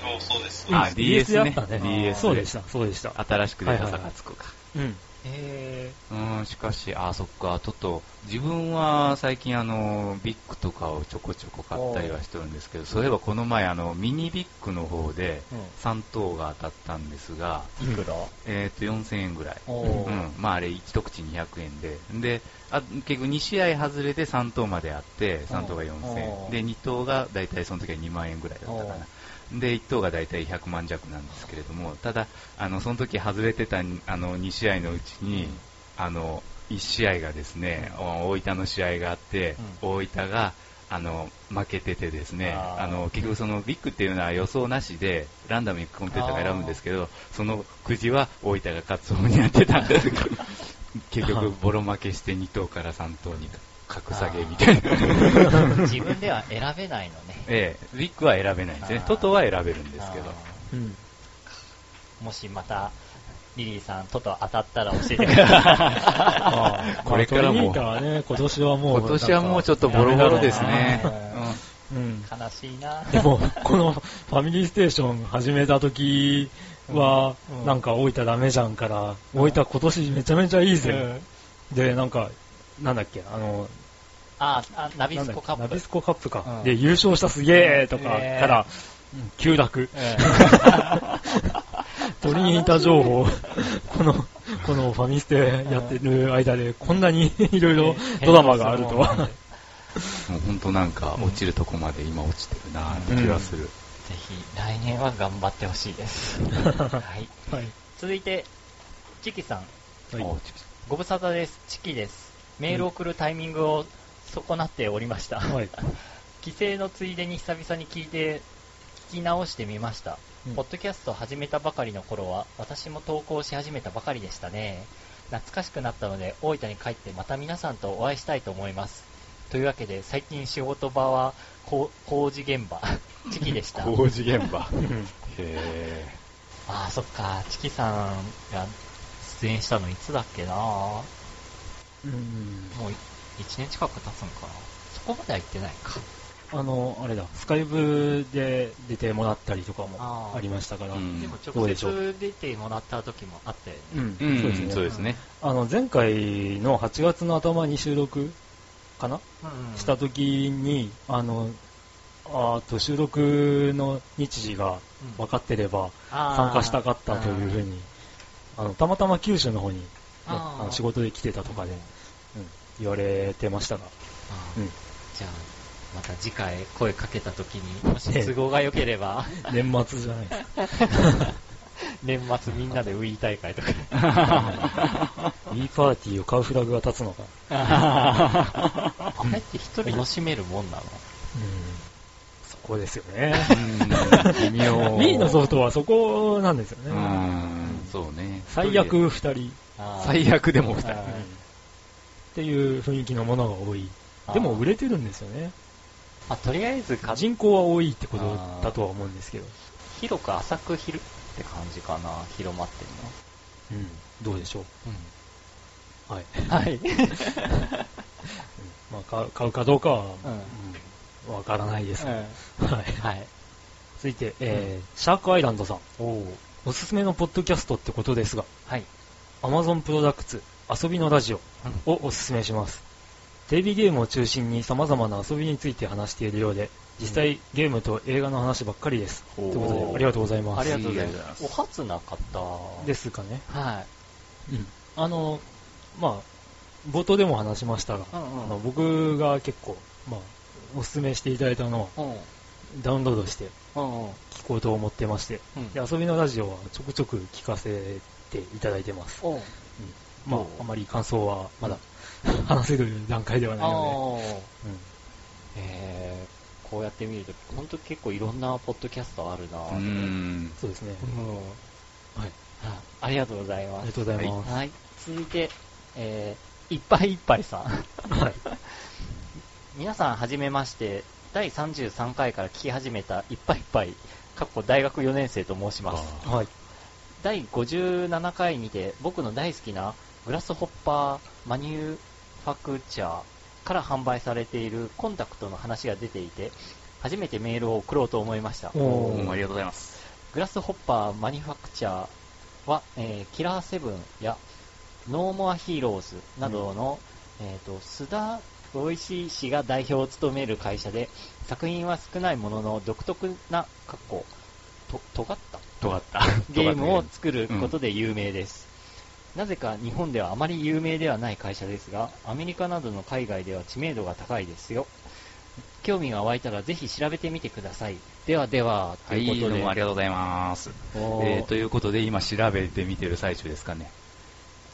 そうそうです。あうん DS ねであったね。DS そうでした、そうでした。新しく出たはいはいはいサカツクか。うん。へうん、しかし、あ、そっか、ちょっと、自分は最近あの、ビッグとかをちょこちょこ買ったりはしてるんですけど、そういえばこの前あの、ミニビッグの方でーうん。3等が当たったんですが、いくら？えっ、と、4000円ぐらい。おー。うん、まああれ一口200円で、で、あ結局2試合外れで3等まであって、3等が4000お円。で、2等が大体その時は2万円ぐらいだったかな。で、1等が大体100万弱なんですけれども、ただ、あの、その時外れてたあの2試合のうちに、あの、1試合がですね、お大分の試合があって、大分が、あの、負けててですね、あの、結局そのビッグっていうのは予想なしで、ランダムにコンピューターが選ぶんですけど、そのくじは大分が勝つ方になってたんです。[laughs] 結局、ボロ負けして2等から3等に格下げみたいな。自分では選べないのね。[laughs] ええ、ビッグは選べないんですねトトは選べるんですけど。うん。もしまた、リリーさん、トト当たったら教えてください。[laughs] これからも今年はもう。今年はもうちょっとボロボロですね。うん。悲しいな。でも、このファミリーステーション始めた時は、うんなんか大分ダメじゃんから、大分今年めちゃめちゃいいぜ。で、なんか、なんだっけ、あの、ああ、ナビスコカップ。ナビスコカップか。うんで、優勝したすげーとかえーから、うん急落。うんトリニー [laughs] タ情報、この、このファミステやってる間で、こんなにいろいろドラマがあるとは。もう本当なんか落ちるとこまで今落ちてるなって気がする。ぜひ、来年は頑張ってほしいです。[laughs] はい。はい。続いて、チキさん。はいおご無沙汰です。チキです。メールを送るタイミングを損なっておりました。はい。[laughs] 帰省のついでに久々に聞いて、聞き直してみました。うんポッドキャストを始めたばかりの頃は、私も投稿し始めたばかりでしたね。懐かしくなったので、大分に帰ってまた皆さんとお会いしたいと思います。というわけで、最近仕事場は工事現場、[laughs] チキでした。工事現場。う [laughs] んへああ、そっか、チキさんが出演したのいつだっけなもうんう1年近く経つのかな？そこまでは行ってないか。あの、あれだ、スカイブで出てもらったりとかもありましたから。うんうんでもど直接出てもらった時もあったよね。うんえ。うん、そうですね。そうですね。あの、前回の8月の頭に収録かな、うんした時に、あの、あーと収録の日時が分かってれば参加したかったというふうに、あの、たまたま九州の方に、ね、あの仕事で来てたとかで、うん、言われてましたが、じゃあ、また次回声かけた時に、もし都合が良ければ、年末じゃないですか。[laughs] 年末みんなでウィー大会とか。[laughs] B パーティーを買うフラグが立つのか。あれって一人楽しめるもんなの？うん、そこですよね。うん、微妙。[laughs] B のソフトはそこなんですよね。うん、そうね。最悪二人あー最悪でも二人。っていう雰囲気のものが多い。でも売れてるんですよね。まあ、とりあえずか、人口は多いってことだとは思うんですけど。広く浅く広って感じかな、広まってるうん、どうでしょう。の。はい。はい。[laughs] まあ、買うかどうかは、うんうんわからないです。はい。はい。続いて、えー、シャークアイランドさん。おすすめのポッドキャストってことですが、はい。Amazon プロダクツ遊びのラジオをおすすめします。テレビゲームを中心に様々な遊びについて話しているようで、実際、ゲームと映画の話ばっかりです。ということで、ありがとうございます。ありがとうございます。お初な方。。ですすかね。はうん。あの、まあ、冒頭でも話しましたが、い。うんあの僕が結構、まあ、おすすめしていただいたのをうん。ダウンロードしてうん。うん。聞こうと思ってまして、うんで遊びのラジオはちょくちょく聞かせていただいてます。おうまあ、あまり感想はまだ話せる段階ではないのああ。で、えー、こうやって見ると、本当結構いろんなポッドキャストあるなぁう。そうですね。うん。はい。あありがとうございありがます。とうございます。はい。続いて、えー、いっぱいいっぱいさん。はい。[laughs] 皆さんはじめまして、第33回から聞き始めたいっぱいいっぱい、かっこ大学4年生と申します。はい。第57回にて僕の大好きなグラスホッパーマニューファクチャーから販売されているコンタクトの話が出ていて、初めてメールを送ろうと思いました。おありがとうございます。グラスホッパーマニュファクチャーは、えーキラーセブンやノーモアヒーローズなどの、えーと須田ロイシー氏が代表を務める会社で、作品は少ないものの独特な、かっこと、尖った尖った。ゲームを作ることで有名です。なぜか日本ではあまり有名ではない会社ですが、アメリカなどの海外では知名度が高いですよ。興味が湧いたらぜひ調べてみてください。ではでは、とはいい、うことで。どうもありがとうございます。えー、ということで、今調べてみてる最中ですかね。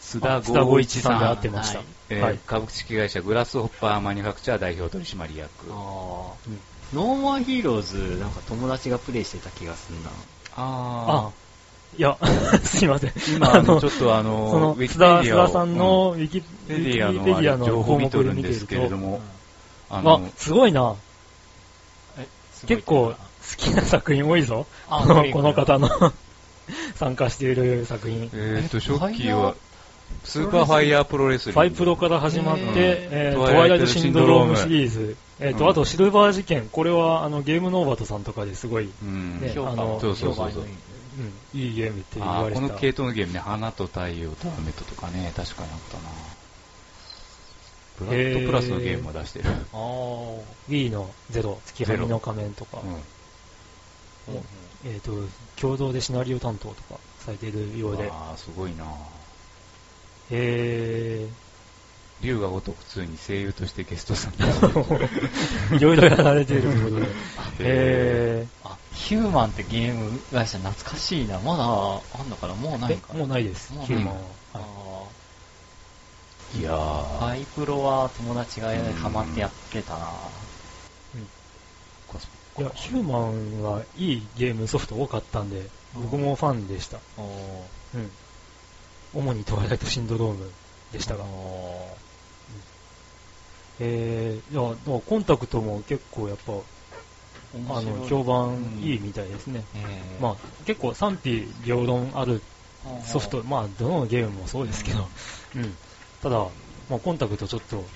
須田あ須田剛一さん。で会ってました。はいえーはい株式会社グラスホッパーマニュファクチャー代表取締役。あーノーマーヒーローズ、なんか友達がプレイしてた気がするな。あ、いや、[laughs] すいません。今、あの、ちょっとあその、の、ウィキ須田、須田さんのウィキ、ペディアの情報を見と項目でるんです見てると、けれども、ああの、、すごいな。結構好きな作品多いぞ。あこのこの方の。[laughs] 参加している作品。えっと、え初期はスーパーファイヤープロレスリング。ファイプロから始まって、えートトワイライトシンドロームシリーズ、えっ、と、うん。あとシルバー事件、これはあのゲームノーバートさんとかですごい、うん。ね評価あのそうそうそうそう。評判のいいうん、いいゲームって言あーわれてた。この系統のゲームね、花と太陽と雨ととかね、確かにあったな。ブラッドプラスのゲームを出してる。あー。Wii のゼロ、月はみの仮面とか、うん。えっ、と、共同でシナリオ担当とかされているようで、ああ、すごいな。え竜が如く2に声優としてゲストさん。ー、[laughs] いろいろやられているということで、えあ、ヒューマンってゲーム会社懐かしいな。まだあんのかな？もうー、ないかえもうないですヒューマンは。いやー、ファイプロは友達がハマってやってたな。いや、ヒューマンはいいゲームソフト多かったんで、僕もファンでした。うん。主にトワイライトシンドロームでしたが。おえー、いや、だコンタクトも結構やっぱ、ーあの、評判いいみたいですね。えーまあ、結構賛否両論あるソフト、まあ、どのゲームもそうですけど、うん。ただ、まあ、コンタクトちょっと、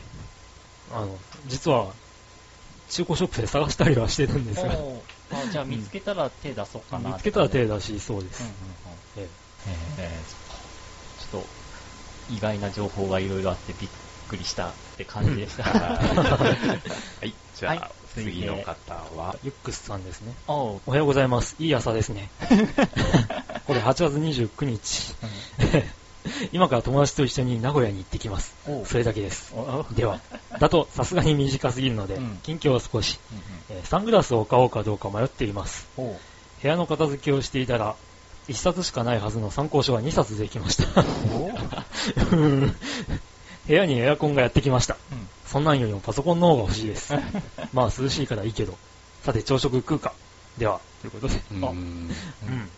あの、実は、中古ショップで探したりはしてるんですが、あじゃあ見つけたら手出そうかな。見つけたら手出出しそうです。うんうんうん。ええ。ーちょっと意外な情報がいろいろあってびっくりしたって感じでした。はい、じゃあ、はい次の方は？え、ユックスさんですね。おうおはようございます。いい朝ですね。[laughs] これ8月29日。[laughs] 今から友達と一緒に名古屋に行ってきます。それだけです。では、だとさすがに短すぎるので、うん近況を少し、うんえーサングラスを買おうかどうか迷っています。部屋の片付けをしていたら、1冊しかないはずの参考書が2冊できました。[laughs] 部屋にエアコンがやってきました。うんそんなんよりもパソコンの方が欲しいです。[laughs] まあ涼しいからいいけど。さて朝食食うか。では、ということで。あうんうん。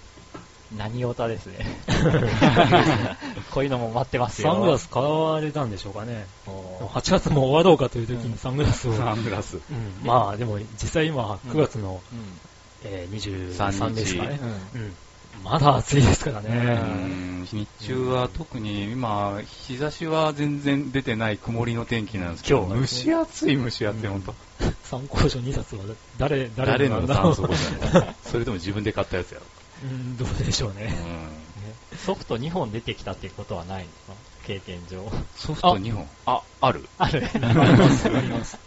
何オタですね。[laughs] こういうのも待ってますよ。サングラス買われたんでしょうかね。おう8月も終わろうかという時にサングラスを。サングラス。うんまあでも実際今9月の、うんえー23ですかね。まだ暑いですからうね。ん日中は特に今、日差しは全然出てない曇りの天気なんですけど、蒸し暑い蒸し暑い、うん本当。参考書2冊は誰、誰誰のなんだろう酸素ボタンそれとも自分で買ったやつやろ。うん、どうでしょううね。んソフト2本出てきたっていうことはないの？か経験上。ソフト2本。あ、ある。ある [laughs] あります、あります。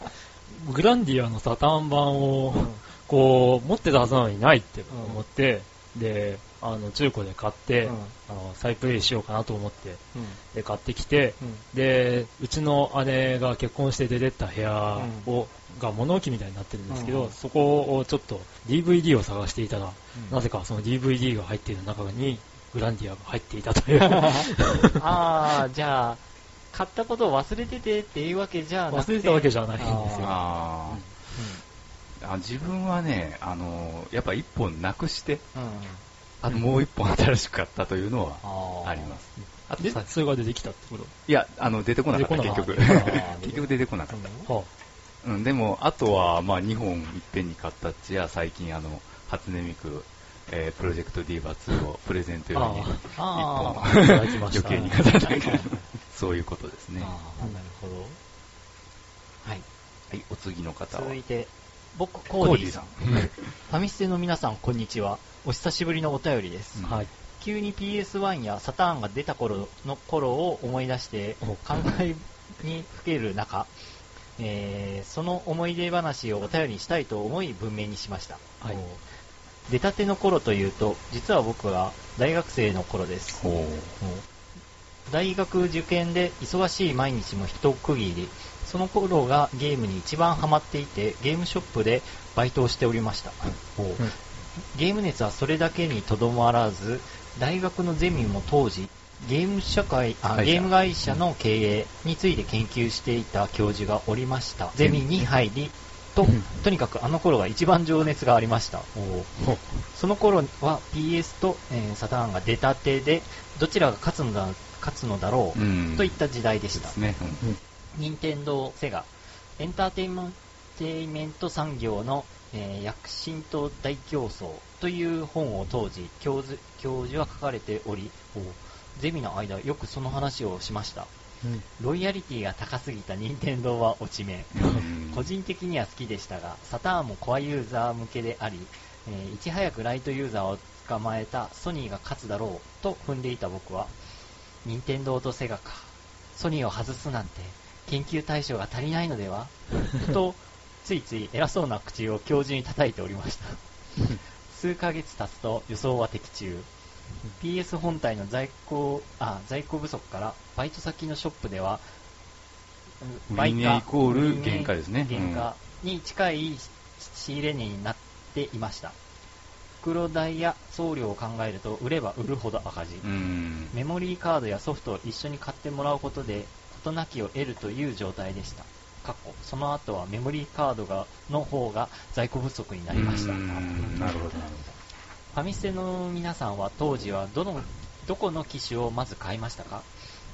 グランディアのサターン版を、こう、持ってたはずなのにないって思って、で、あの、中古で買って、うん。あの、再プレイしようかなと思って、うん。で、買ってきて、で、うちの姉が結婚して出てった部屋を、が物置みたいになってるんですけど、うん。そこをちょっと DVD を探していたら、うん。なぜかその DVD が入っている中に、グランディアが入っていたという。[laughs] ああ、じゃあ、買ったことを忘れててっていうわけじゃなくて。忘れてたわけじゃないんですよ。あ自分はね、あの、やっぱ1本なくして、うん。うん。あのもう1本新しく買ったというのはあります。あとそれが出てきたってこと？いや、あの、出てこなかった、結局。[laughs] 結局出てこなかった。はうん、でも、あとは、まあ、2本いっぺんに買ったっちや、最近、あの、初音ミク、えープロジェクトディーバ2をプレゼントあ、用に、ああいただきました。余計に買っただけ [laughs] そういうことですあ、ね。なるほど。はい。い、お次の方は続。いて、僕、コーディさん。。ファミステの皆さん、こんにちは。お久しぶりのお便りです。うん。はい。急に PS1 やサターンが出た頃の頃を思い出してお考えにふける中、えーその思い出話をお便りにしたいと思い文明にしました、はい。出たての頃というと実は僕は大学生の頃です。ほう。大学受験で忙しい毎日も一区切り。その頃がゲームに一番ハマっていてゲームショップでバイトをしておりました、ゲーム熱はそれだけにとどまらず大学のゼミも当時ゲーム社会あゲーム会社の経営について研究していた教授がおりました。ゼミに入りととにかくあの頃が一番情熱がありました。その頃は PS と、えーサターンが出たてでどちらが勝つのだ勝つのだろう、うん。といった時代でした。任天堂セガエンターテインメンテイメント産業の、えー躍進と大競争という本を当時教授教授は書かれておりゼミの間よくその話をしました。ロイヤリティが高すぎた任天堂は落ち目。うん。個人的には好きでしたがサターンもコアユーザー向けであり、えーいち早くライトユーザーを捕まえたソニーが勝つだろうと踏んでいた僕は任天堂とセガか。ソニーを外すなんて研究対象が足りないのでは？とついつい偉そうな口を教授に叩いておりました。[laughs] 数ヶ月経つと予想は的中。PS 本体の在庫あ在庫不足からバイト先のショップではうん売値イコール原価ですね。原価に近い仕入れ値になっていました。袋代や送料を考えると売れば売るほど赤字、うん。メモリーカードやソフトを一緒に買ってもらうことで事なきを得るという状態でした過去その後はメモリーカードがの方が在庫不足になりました。うんなるほど、なるファミステの皆さんは当時はどのどこの機種をまず買いましたか？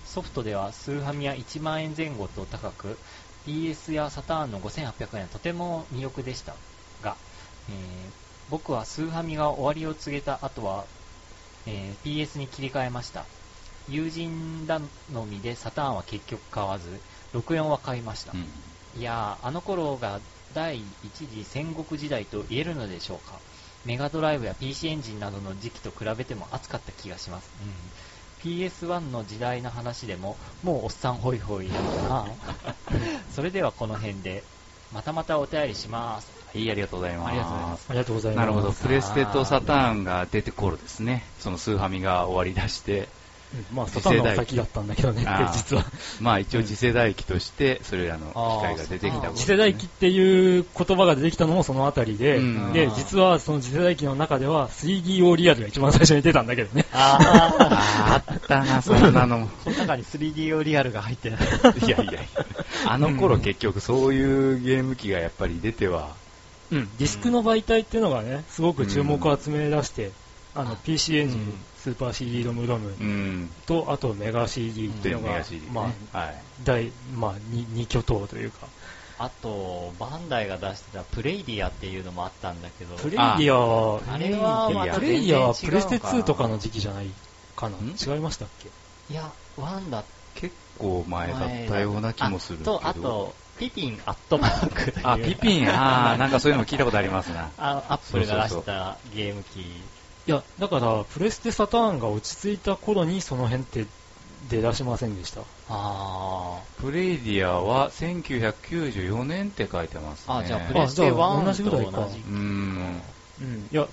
ソフトではスーファミは1万円前後と高く PS やサターンの5800円はとても魅力でしたが、えー僕はスーファミが終わりを告げた後は、えー PS に切り替えました。友人頼みでサターンは結局買わず64は買いました、ほど。いやー、あの頃が第一次戦国時代と言えるのでしょうか。メガドライブや PC エンジンなどの時期と比べても熱かった気がします。PS1 の時代の話でも、もうおっさんホイホイなのかな。[laughs] それではこの辺で、またまたお便りします。はい、ありがとうございます。ありがとうございますありがとうございます。なるほど。プレステとサターンが出て頃ですね。そのスーファミが終わり出して、うんまあ、サターンの先だったんだけどね [laughs] 実は。まあ一応次世代機として、それらの機械が出てきた頃、あー次世代機っていう言葉が出てきたのもそのあたりで、うんで、実はその次世代機の中では 3DO リアルが一番最初に出たんだけどね。ああーあったな、そんなの。ー、この中に 3D リアルが入ってない。いやいやいや。あの頃結局そういうゲーム機がやっぱり出ては、うん、ディスクの媒体っていうのがね、すごく注目を集め出して、あの、PC エンジン、うんスーパー CD ロムロムうん。と、あとメガ CD っていうのが。まあ、はい。大、まあ、二二巨頭というか、あと、バンダイが出してたプレイディアっていうのもあったんだけど、プレイディアは、あれはまたプレイディアはプレステ2とかの時期じゃないかな。ん？違いましたっけ？いや、ワンだ結構前だったような気もするけど。あと、あと、ピピンアットマークというあ、ピピン、あー、なんかそういうのも聞いたことありますな。あアップルが出そうそうそうしたゲーム機。いや、だから、プレステサターンが落ち着いた頃にその辺って出だしませんでした。あプレイディアは1994年って書いてますね。あ、じゃあプレステあじゃあ1同じぐらいかと同じ。うーん。うん。いや、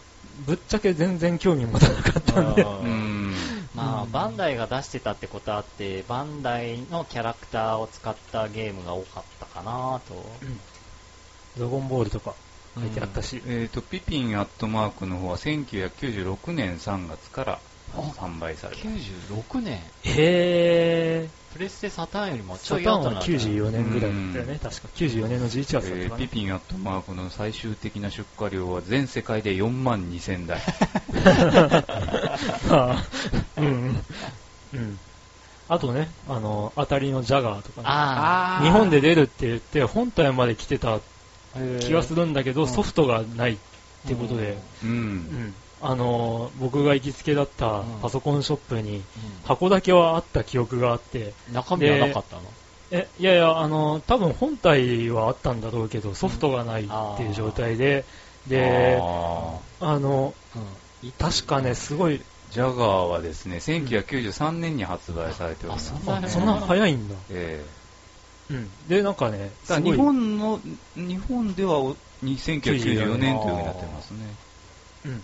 ぶっちゃけ全然興味持たなかったんで。うーん。まあ、うんバンダイが出してたってことあって、バンダイのキャラクターを使ったゲームが多かったかなと。ドラゴンボールとか書いてあったし。えっ、と、ピピンアットマークの方は1996年3月から販売された。96年。へー。プレステサターンよりもちサターンはょい後なんだ94年ぐらいだったよね。確か。94年の11月だったえー。ピピンアットマークの最終的な出荷量は全世界で4万2000台。[laughs] あーうん。うん。あとね、あの、当たりのジャガーとかね。あ日本で出るって言って、本体まで来てたあ、気がするんだけど、うん。ソフトがないってことで、う。うん。ん。あの、僕が行きつけだったうん。パソコンショップに、う箱だけはあった記憶があって、ん中身はなかったの？え、いやいや、あの、多分本体はあったんだろうけど、ソフトがないっていう状態で、で、ああの、うん。確かね、すごい、ージャガーはですね、1993年に発売されております。あそんなあそんな早いんだ。えうん。で、なんかね、から日本の、日本ではお1994年というふうになってますね。うん。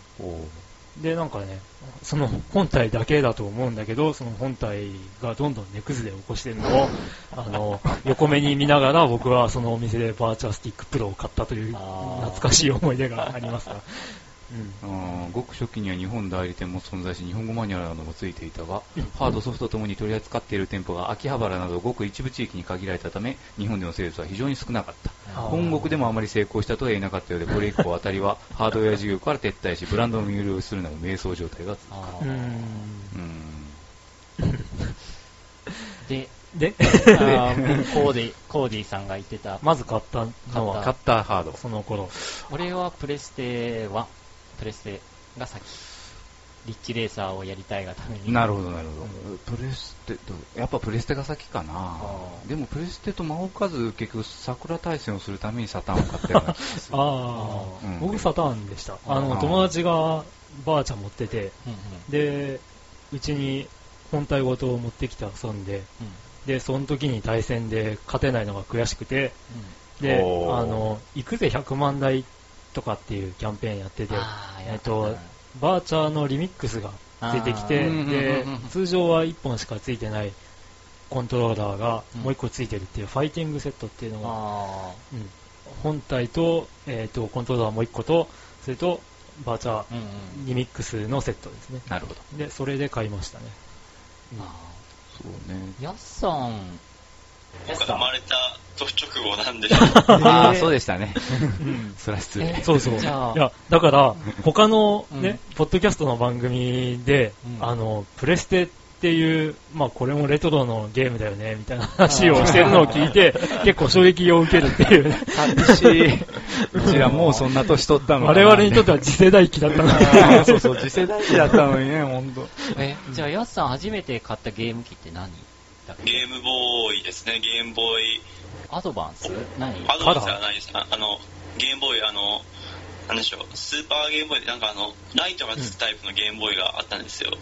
で、なんかね、その本体だけだと思うんだけど、その本体がどんどん値崩れを起こしてるのを、あの、[laughs] 横目に見ながら僕はそのお店でバーチャースティックプロを買ったという懐かしい思い出がありますが。ごく初期には日本代理店も存在し、日本語マニュアルなどもついていたが、ハード、ソフトともに取り扱っている店舗が秋葉原などごく一部地域に限られたため、日本でのセールスは非常に少なかった。本国でもあまり成功したとは言えなかったようで、これ以降アタリはハードウェア事業から撤退し、ブランドを身売りするなど迷走状態が続く。うで、[laughs] で、コーディ、コーディさんが言ってた、まず買ったのは、買ったハード。その頃。俺はプレステ1、プレステが先。リッジレーサーをやりたいがために。なるほど、なるほど。プレステと、やっぱプレステが先かな。でもプレステと間を置かず、結局桜大戦をするためにサターンを買ったような気がする。[laughs] ああ、うん。僕サターンでした。あの、友達がバーチャ持ってて、うんうん。で、うちに本体ごと持ってきて遊んで、うん。で、その時に対戦で勝てないのが悔しくて、で、おー。あの、行くぜ100万台とかっていうキャンペーンやってて、えっと、バーチャーのリミックスが出てきて、でうんうんうんうん、通常は1本しかついてないコントローラーがうん。もう1個ついてるっていうファイティングセットっていうのが、あうん。本体と、えっ、と、コントローラーもう1個と、それと、バーチャーリミックスのセットですね。なるほど。で、それで買いましたね。あそうね。ーやっさん、僕が生まれた時直後なんで、[laughs] ああ、[laughs] そうでしたね。うんそれは失え礼。そうそう。いや、だから、他のね、うんポッドキャストの番組で、うんあの、プレステっていう、まあこれもレトロのゲームだよね、みたいな話をしてるのを聞いて、[laughs] 結構衝撃を受けるっていうね。寂しい。うちらもうそんな年取ったの我々にとっては次世代機だったのあで、ーそうそう、次世代機だったのにね、ほんと。え、じゃあやっさん初めて買ったゲーム機って何？だっけ？ゲームボーイですね、ゲームボーイ。アドバンス？何？アドバンスではないです。ああの、ゲームボーイ、あの、なんでしょう、スーパーゲームボーイでなんかあの、ライトがつくタイプのゲームボーイがあったんですよ。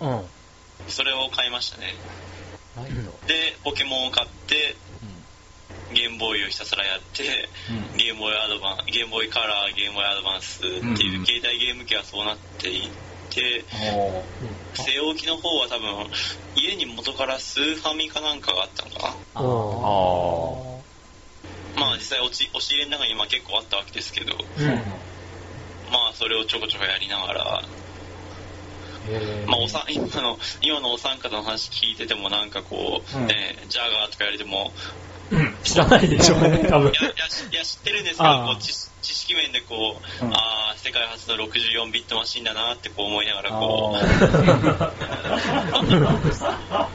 うん。それを買いましたね。ライト。で、ポケモンを買って、ゲームボーイをひたすらやって、うん。ゲームボーイアドバンゲームボーイカラー、ゲームボーイアドバンスっていううん携帯ゲーム機はそうなっていて、お据え置きの方は多分、家に元からスーファミかなんかがあったのかな。まあ実際押し入れの中にまあ結構あったわけですけど、うん。まあそれをちょこちょこやりながら、まあおさ [laughs] 今の、今のお三方の話聞いててもなんかこう、うん。ね、ジャガーとか言われても、知らないでしょうね、多分。い。や、いや、知ってるんですけど、こう知知識面でこう、うん。ああ、世界初の64ビットマシンだなってこう思いながら、こう、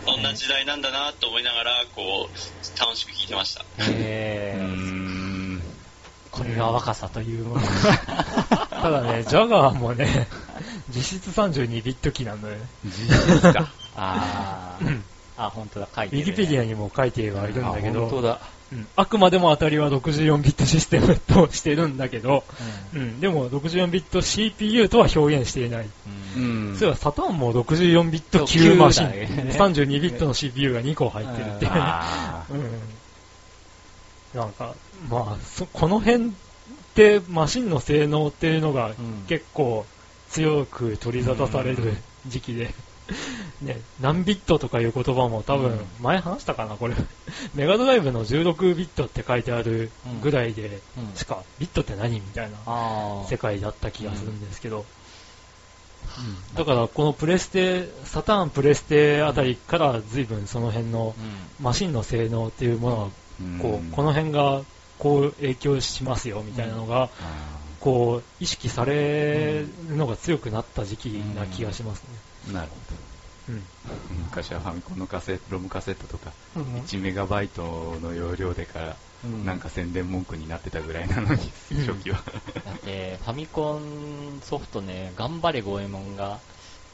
そんな時代なんだなと思いながら、こう、楽しく聞いてました。へーうんが若さというもの。ただね、[laughs] ジャガーもね、実質32ビット機なので、実質か。あーあ、本当だ、書いてる、ウィキペディアにも書いてはいるんだけど、あ本当だ。うんあくまでも当たりは64ビットシステムとしてるんだけど、うん、でも64ビット CPU とは表現していない。う。うんん。そういえばサターンも64ビット級マシン、ね32ビットの CPU が2個入ってるってい [laughs] うん。なんか、まあ、そこの辺ってマシンの性能っていうのがうん結構強く取り沙汰される時期で、ね、何ビットとかいう言葉も多分うん。前話したかな、これ。[laughs] メガドライブの16ビットって書いてあるぐらいでうん。しか、ビットって何みたいな世界だった気がするんですけど、だからこのプレステ、サターンプレステあたりから随分その辺のうマシンの性能っていうものがーこう、この辺がこう影響しますよみたいなのが、あこう、意識されるのが強くなった時期な気がしますね。ーなるほうん。ど。昔はファミコンのカセット、ロムカセットとか、うん1メガバイトの容量でから、んなんか宣伝文句になってたぐらいなのに、うん初期は。だって、ファミコンソフトね、頑張れゴエモンが、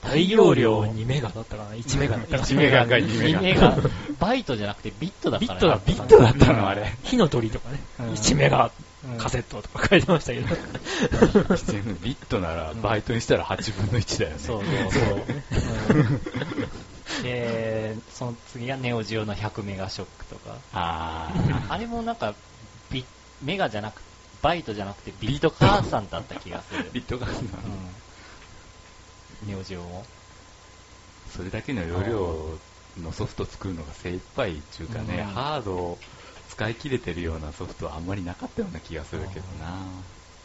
大容量2メガだったかな ?1 メガだったかな1メガが2メガ2メガ。バイトじゃなくてビットだからビットだ、ビットだったのあれ。火の鳥とかね、うん1メガうんカセットとか書いてましたけど。全部ビットなら、バイトにしたら8分の1だよね。そうそうそう。うん [laughs] で、その次がネオジオの100メガショックとか。ああれもなんか、ビメガじゃなく、バイトじゃなくてビット換算だった気がする。ー、ビットが、うん。ネオジオも。それだけの容量のソフト作るのが精一杯っていうかね、うんハードを使い切れてるようなソフトはあんまりなかったような気がするけどな。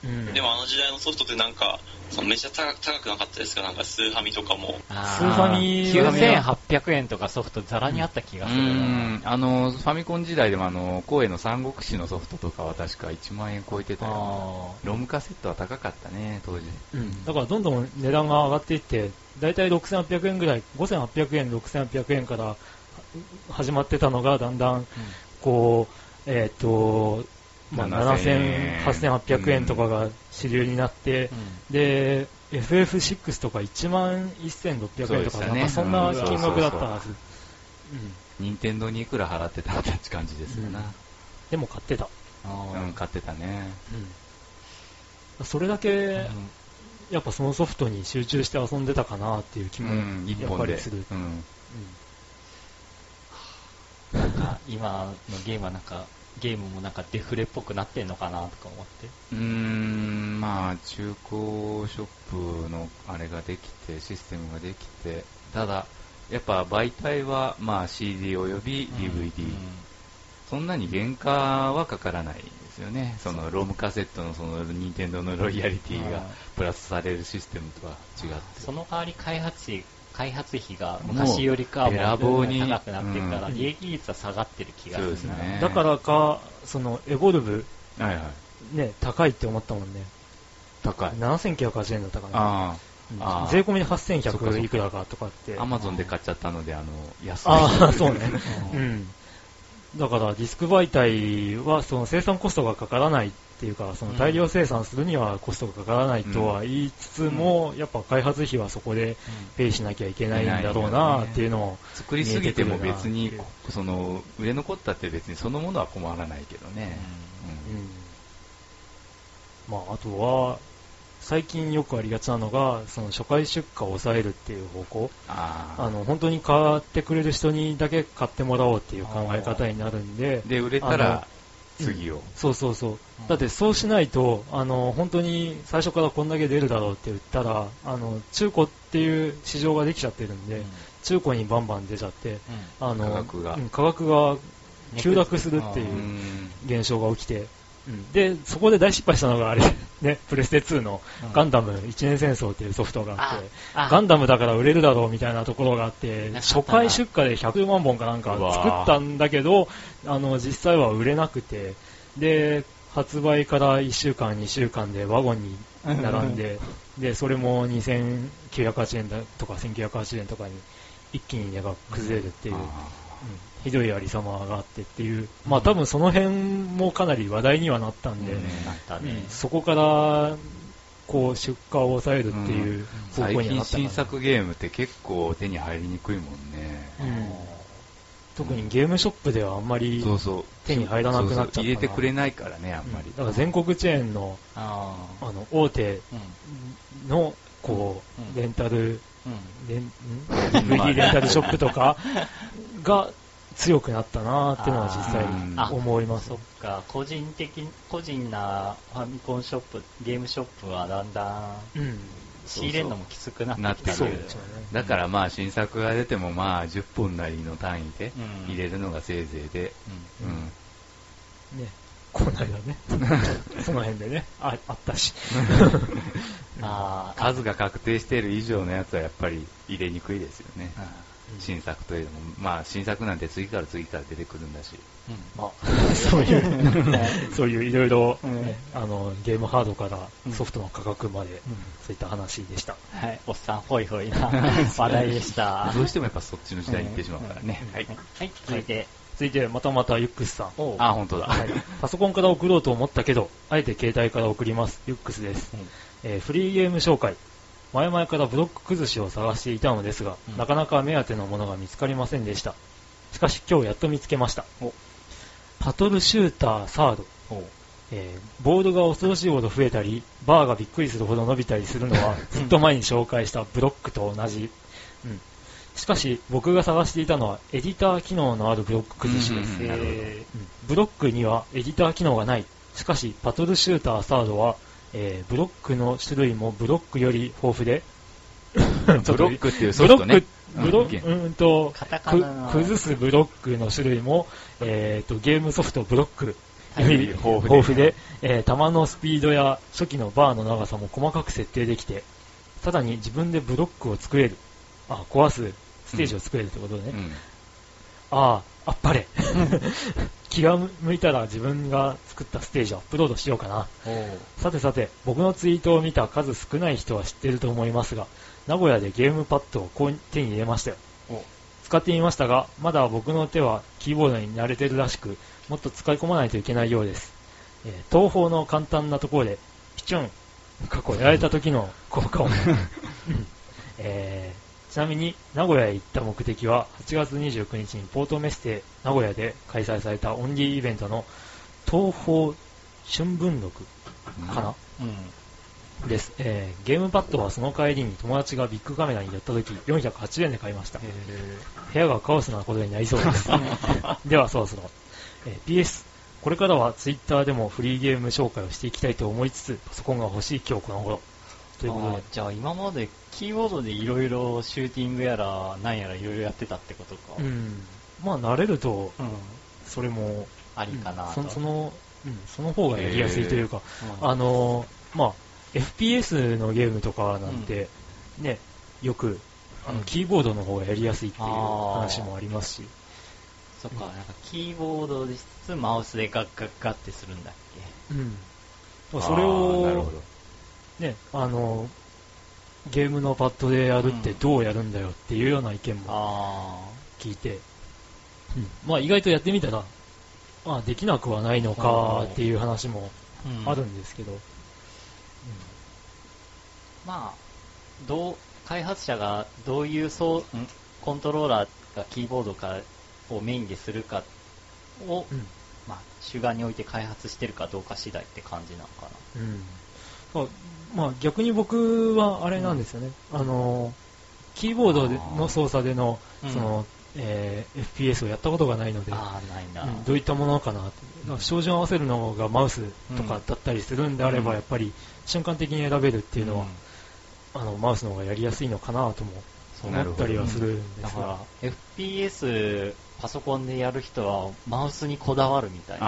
うんでもあの時代のソフトってなんか、そのめっちゃ高く高くなかったですか？なんかスーファミとかも。スーファミ9800円とかソフトザラにあった気がうするな。ん、あの、ファミコン時代でもあの、光栄の三国志のソフトとかは確か1万円超えてたよ。あロムカセットは高かったね、当時。うん、だからどんどん値段が上がっていって、だいたい6800円ぐらい、5800円、6800円からは始まってたのが、だんだん、こう、えっ、と、まあ、7000 7000、8800円とかが主流になって、で、FF6 とか1万1600円とか、ねなんかそんなうん金額だったはず。うん任天堂にいくら払ってたって感じですよな。でも買ってた。あうん、買ってたね。うんそれだけ、やっぱそのソフトに集中して遊んでたかなっていう気もやっ。ぱりする。うん。なんか今のゲームはなんか、ゲームもなんかデフレっぽくなってんのかなとか思って。うーん、まあ、中古ショップのあれができて、システムができて、ただ、やっぱ媒体は、まあ CD および DVD、そんなに原価はかからないですよね。そのロムカセットのその任天堂のロイヤリティがプラスされるシステムとは違って。その代わり開発費、開発費が昔よりかはもう高くなってるから、うん利益率は下がってる気がするうですねだからか、そのエボルブ、はいはい。ね、高いって思ったもんね。高い。7980円だったかな。税込みでそっかそっ8100かいくらかとかって。あ、アマゾンで買っちゃったので、あの、安い。ああ、そうね。ううんん。だからディスク媒体はその生産コストがかからないっていうか、その大量生産するにはコストがかからないとは言いつつも、やっぱ開発費はそこでペイしなきゃいけないんだろうなっていうのを、作りすぎても別にその、売れ残ったって別にそのものは困らないけどね。うん。まあ、あとは、最近よくありがちなのが、その初回出荷を抑えるっていう方向。あの、本当に買ってくれる人にだけ買ってもらおうっていう考え方になるんで、で、売れたあらの、次を。そうそうそう。だってそうしないと、あの、本当に最初からこんだけ出るだろうって言ったら、あの、中古っていう市場ができちゃってるんで、中古にバンバン出ちゃって、あの、価格が。うん価格が急落するっていううん。現象が起きて、うん。で、そこで大失敗したのがあれ、[laughs] ね、プレステ2のガンダム一年戦争っていうソフトがあって、あガンダムだから売れるだろうみたいなところがあって、な初回出荷で100万本かなんか作ったんだけど、あの、実際は売れなくて、で、発売から1週間、2週間でワゴンに並んで、で、それも2980円だとか1980円とかに一気に値が崩れるっていう。あうんひどいありさまがあってっていう、まあ多分その辺もかなり話題にはなったんで、うん。ね。そこから、こう、出荷を抑えるっていう方向にはなったかな。新作ゲームって結構手に入りにくいもんね。うん。特にゲームショップではあんまり。手に入らなくなっちゃった入れてくれないからね、あんまり。だから全国チェーンの、ああの、大手の、こうん。う、レンタル、うん。レン、ん？DVD レンタルショップとかが強くなったなーっていうのは実際思いますそっ。か、個人的、個人なファミコンショップ、ゲームショップはだんだんうん。仕入れるのもきつくなってきてる。だからまあ新作が出てもまあ10本なりの単位でうん入れるのがせいぜいで、うんうん。ね。この間ね。[laughs] その辺でね。あ、あったし。[laughs] あー数が確定している以上のやつはやっぱり入れにくいですよね。うん新作というのも、まあ新作なんて次から次から出てくるんだし。うんまあ、[laughs] そういう、[laughs] そういういろいろあの、ゲームハードからうんソフトの価格まで、そういった話でした。はい、おっさんホイホイな話題でした。[laughs] どうしてもやっぱそっちの時代に行ってしまうからね。はい。はい、続いて、続いて、またまたユックスさん。あ、本当だ。はい、パソコンから送ろうと思ったけど、あえて携帯から送ります。ユックスです。うんえーフリーゲーム紹介。前々からブロック崩しを探していたのですが、うんなかなか目当てのものが見つかりませんでした。しかし今日やっと見つけましたお。パトルシューターサード。えーボードが恐ろしいほど増えたり、バーがびっくりするほど伸びたりするのは、ずっと前に紹介したブロックと同じ。うんしかし、僕が探していたのは、エディター機能のあるブロック崩しです。うんうんブロックにはエディター機能がない。しかし、パトルシューターサードは、えーブロックの種類もブロックより豊富で、[laughs] ブロックっていうソブロッフトねク。、ブロッうんク、うんと、崩すブロックの種類も、えーと、ゲームソフトブロックはいより豊富で豊富で、えー弾のスピードや初期のバーの長さも細かく設定できて、さらに自分でブロックを作れる。あ、壊すステージを作れるってことね。うんああ、あっぱれ。[laughs] 気が向いたら自分が作ったステージをアップロードしようかな。さてさて、僕のツイートを見た数少ない人は知ってると思いますが、名古屋でゲームパッドを手に入れましたよ。お使ってみましたが、まだ僕の手はキーボードに慣れてるらしく、もっと使い込まないといけないようです。えー東方の簡単なところで、ピチュン、過去やられた時の効果音。[laughs] うんえーちなみに、名古屋へ行った目的は、8月29日にポートメッセ名古屋で開催されたオンリーイベントの東方春分録かな、うん。です、えーゲームパッドはその帰りに友達がビッグカメラに寄った時408円で買いました。部屋がカオスなことになりそうです。[laughs] ではそろそろ、えー PS これからはツイッターでもフリーゲーム紹介をしていきたいと思いつつパソコンが欲しい今日この頃ということで。じゃあ今までキーボードでいろいろシューティングやらなんやらいろいろやってたってことか。うん。まあ慣れるとうん。それもありかなと。うんそその、うん、その方がやりやすいというか、うん。あのーまあ FPS のゲームとかなんて、ねよくあのうん。キーボードの方がやりやすいっていう話もありますし、そっか、なんかキーボードでしつつマウスでガッガッガッってするんだっうん、それをほど。ねあのゲームのパッドでやるってどうやるんだよっていうような意見けもあ聞いて、うん。まあ意外とやってみたら、まあできなくはないのかっていう話もあ。あるんですけど、まあ、どう、開発者がどういうそう、ん？コントローラーがキーボードかをメインでするかを、うん。うんまあ、主眼に置いて開発してるかどうか次第って感じなのかな。うんまあ、逆に僕はあれなんですよね、あのキーボードでの操作でのうん。その、えー FPS をやったことがないので。うんどういったものかなっ照準を合わせるのがマウスとかだったりするんであれば、うん。やっぱり瞬間的に選べるっていうのは、ん。あのマウスの方がやりやすいのかなとも思ったりはするんですが。だから、FPS パソコンでやる人はマウスにこだわるみたいな。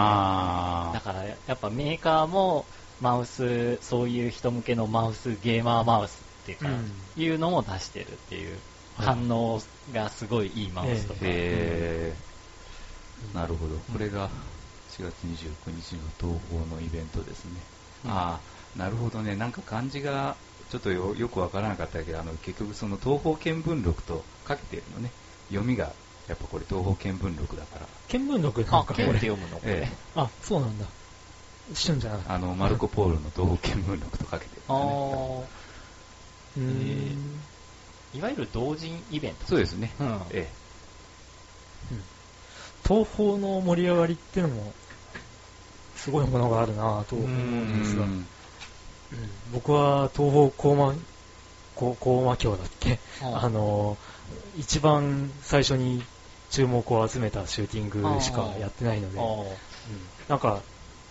あだからやっぱメーカーもマウス、そういう人向けのマウス、ゲーマーマウスっていうか、うんいうのも出してるっていうはい反応がすごいいいマウスとか。ー。へー。なるほど。これが4月29日の東宝のイベントですね。うんああ、なるほどね。なんか漢字がちょっとよよくわからなかったけど、あの結局その東方見聞録とかけてるのね。読みがやっぱこれ東方見聞録だから。見聞録なんかこれ。読むの？これ。ええあ、そうなんだ。一瞬じゃなかった。あの、マルコ・ポーロの東方見聞録とかけてるんですあよね。ー。いわゆる同人イベント。そうですね。うんえ東宝の盛り上がりってのも、すごいものがあるなぁと思うえ。んですが、うんうん僕は東宝高馬、高高馬峡だっけ、うんあの、一番最初に注目を集めたシューティングしかやってないので、あうんなんか、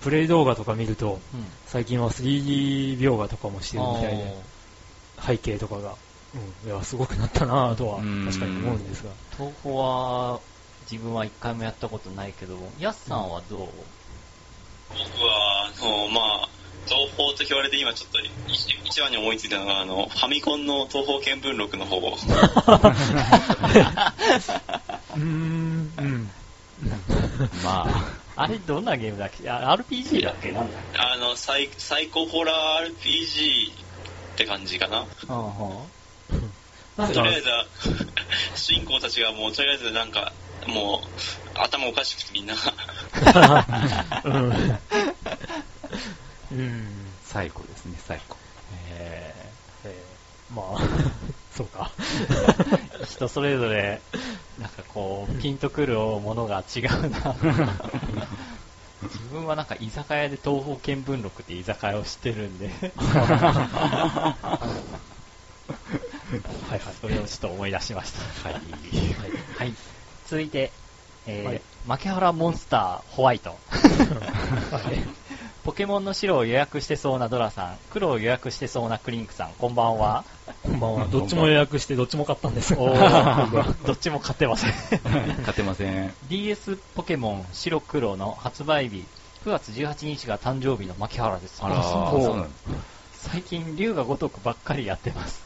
プレイ動画とか見ると、ーうん。最近は 3D 描画とかもしてるみたいで、背景とかが、うん、いや、すごくなったなぁとはうん。確かに思うんですが、東宝は、自分は一回もやったことないけど、ヤスさんはどう、僕は、あの、まあ、東宝と言われて今ちょっと一一番に思いついたのが、あの、ファミコンの東方見聞録の方。[laughs] うーん、うん。[laughs] まあ、あれどんなゲームだっけ？あ ?RPG だっけ？なんだ？っあの、サイサイコホラー RPG って感じかな。けうんうんなんかとりあえずは、主人公たちがもうとりあえずなんか、もう、頭おかしくてみんな、うん。[laughs] うん。最高ですね、最高。ええーまあ、そうか。ー [laughs] 人それぞれ、なんかこう、ピンとくるものが違うな。自分はなんか居酒屋で東方見聞録って居酒屋を知ってるんで、はいはい、それをちょっと思い出しました。はい。はい。続いて、えーはい牧原モンスターホワイト。はいポケモンの白を予約してそうなドラさん、黒を予約してそうなクリンクさん、こんばんは。[laughs] こんばんは。どっちも予約して、どっちも買ったんです。おー [laughs] どっちも買ってません。[laughs] 勝てません。DS ポケモン白黒の発売日、9月18日が誕生日の牧原です。あら、そうそうなん最近、竜が如くばっかりやってます。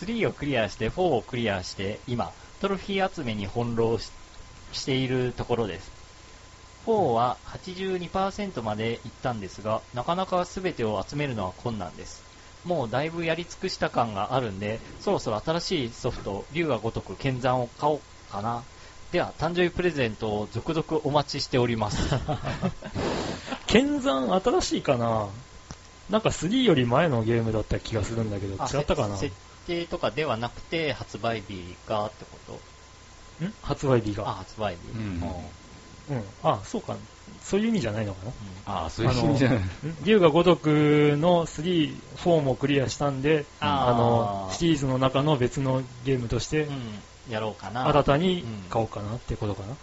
3をクリアして、4をクリアして、今、トロフィー集めに翻弄ししているところです。4は82%までいったんですが、なかなか全てを集めるのは困難です。もうだいぶやり尽くした感があるんで、そろそろ新しいソフト、竜が如く剣山を買おうかな。では、誕生日プレゼントを続々お待ちしております。[laughs] 剣山新しいかな？なんか3より前のゲームだった気がするんだけど、あ違ったかな？せ設定とかではなくて、発売日がってこと？ん？発売日あ、が。発売日。うんうん。あ、そうか。そういう意味じゃないのかな？ああ、そういう意味じゃない。ん竜が如くの3、4もクリアしたんで、あの、シリーズの中の別のゲームとしてう、ん、やろうかな。新たに買おうかなってことかな？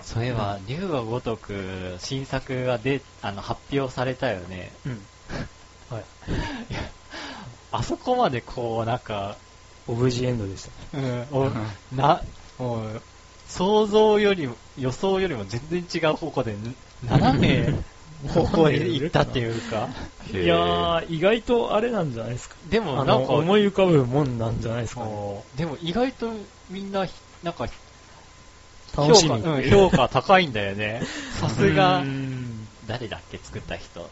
そういえば、竜が如く新作がで、あの、発表されたよね。うん。[laughs] はい。あそこまでこう、なんか、オブジエンドでした。うん、おな、もう、想像よりも、予想よりも全然違う方向で、ぬ斜め方向に行ったっていうか。いやー、意外とあれなんじゃないですか。でも、あの、なんか、思い浮かぶもんなんじゃないですかね。でも意外とみんな、なんか、楽しみ評価、うん、評価高いんだよね。さすが誰だっけ作った人。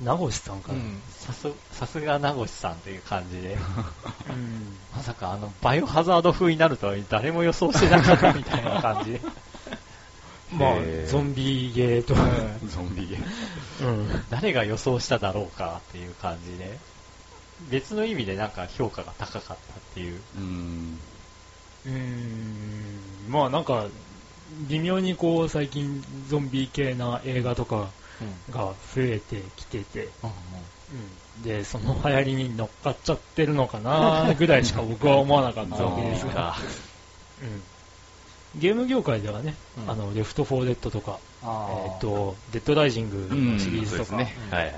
名越さんかな。うん、さす、さすが名越さんという感じで。[laughs] うんまさかあの、バイオハザード風になるとは誰も予想してなかったみたいな感じで。[laughs] まあゾンビゲーと、[laughs] ゾンビゲー。うん。誰が予想しただろうかっていう感じで。別の意味でなんか評価が高かったっていう。うん。うーんまあなんか、微妙にこう最近ゾンビ系な映画とかうん。が増えてきてて、うんうん。で、その流行りに乗っかっちゃってるのかな [laughs] ぐらいしか僕は思わなかったわけですが、うん。ゲーム業界ではね、うん。あの、レフト・フォー・デッドとか、えっ、と、デッド・ライジングのシリーズとか、ね。うんはい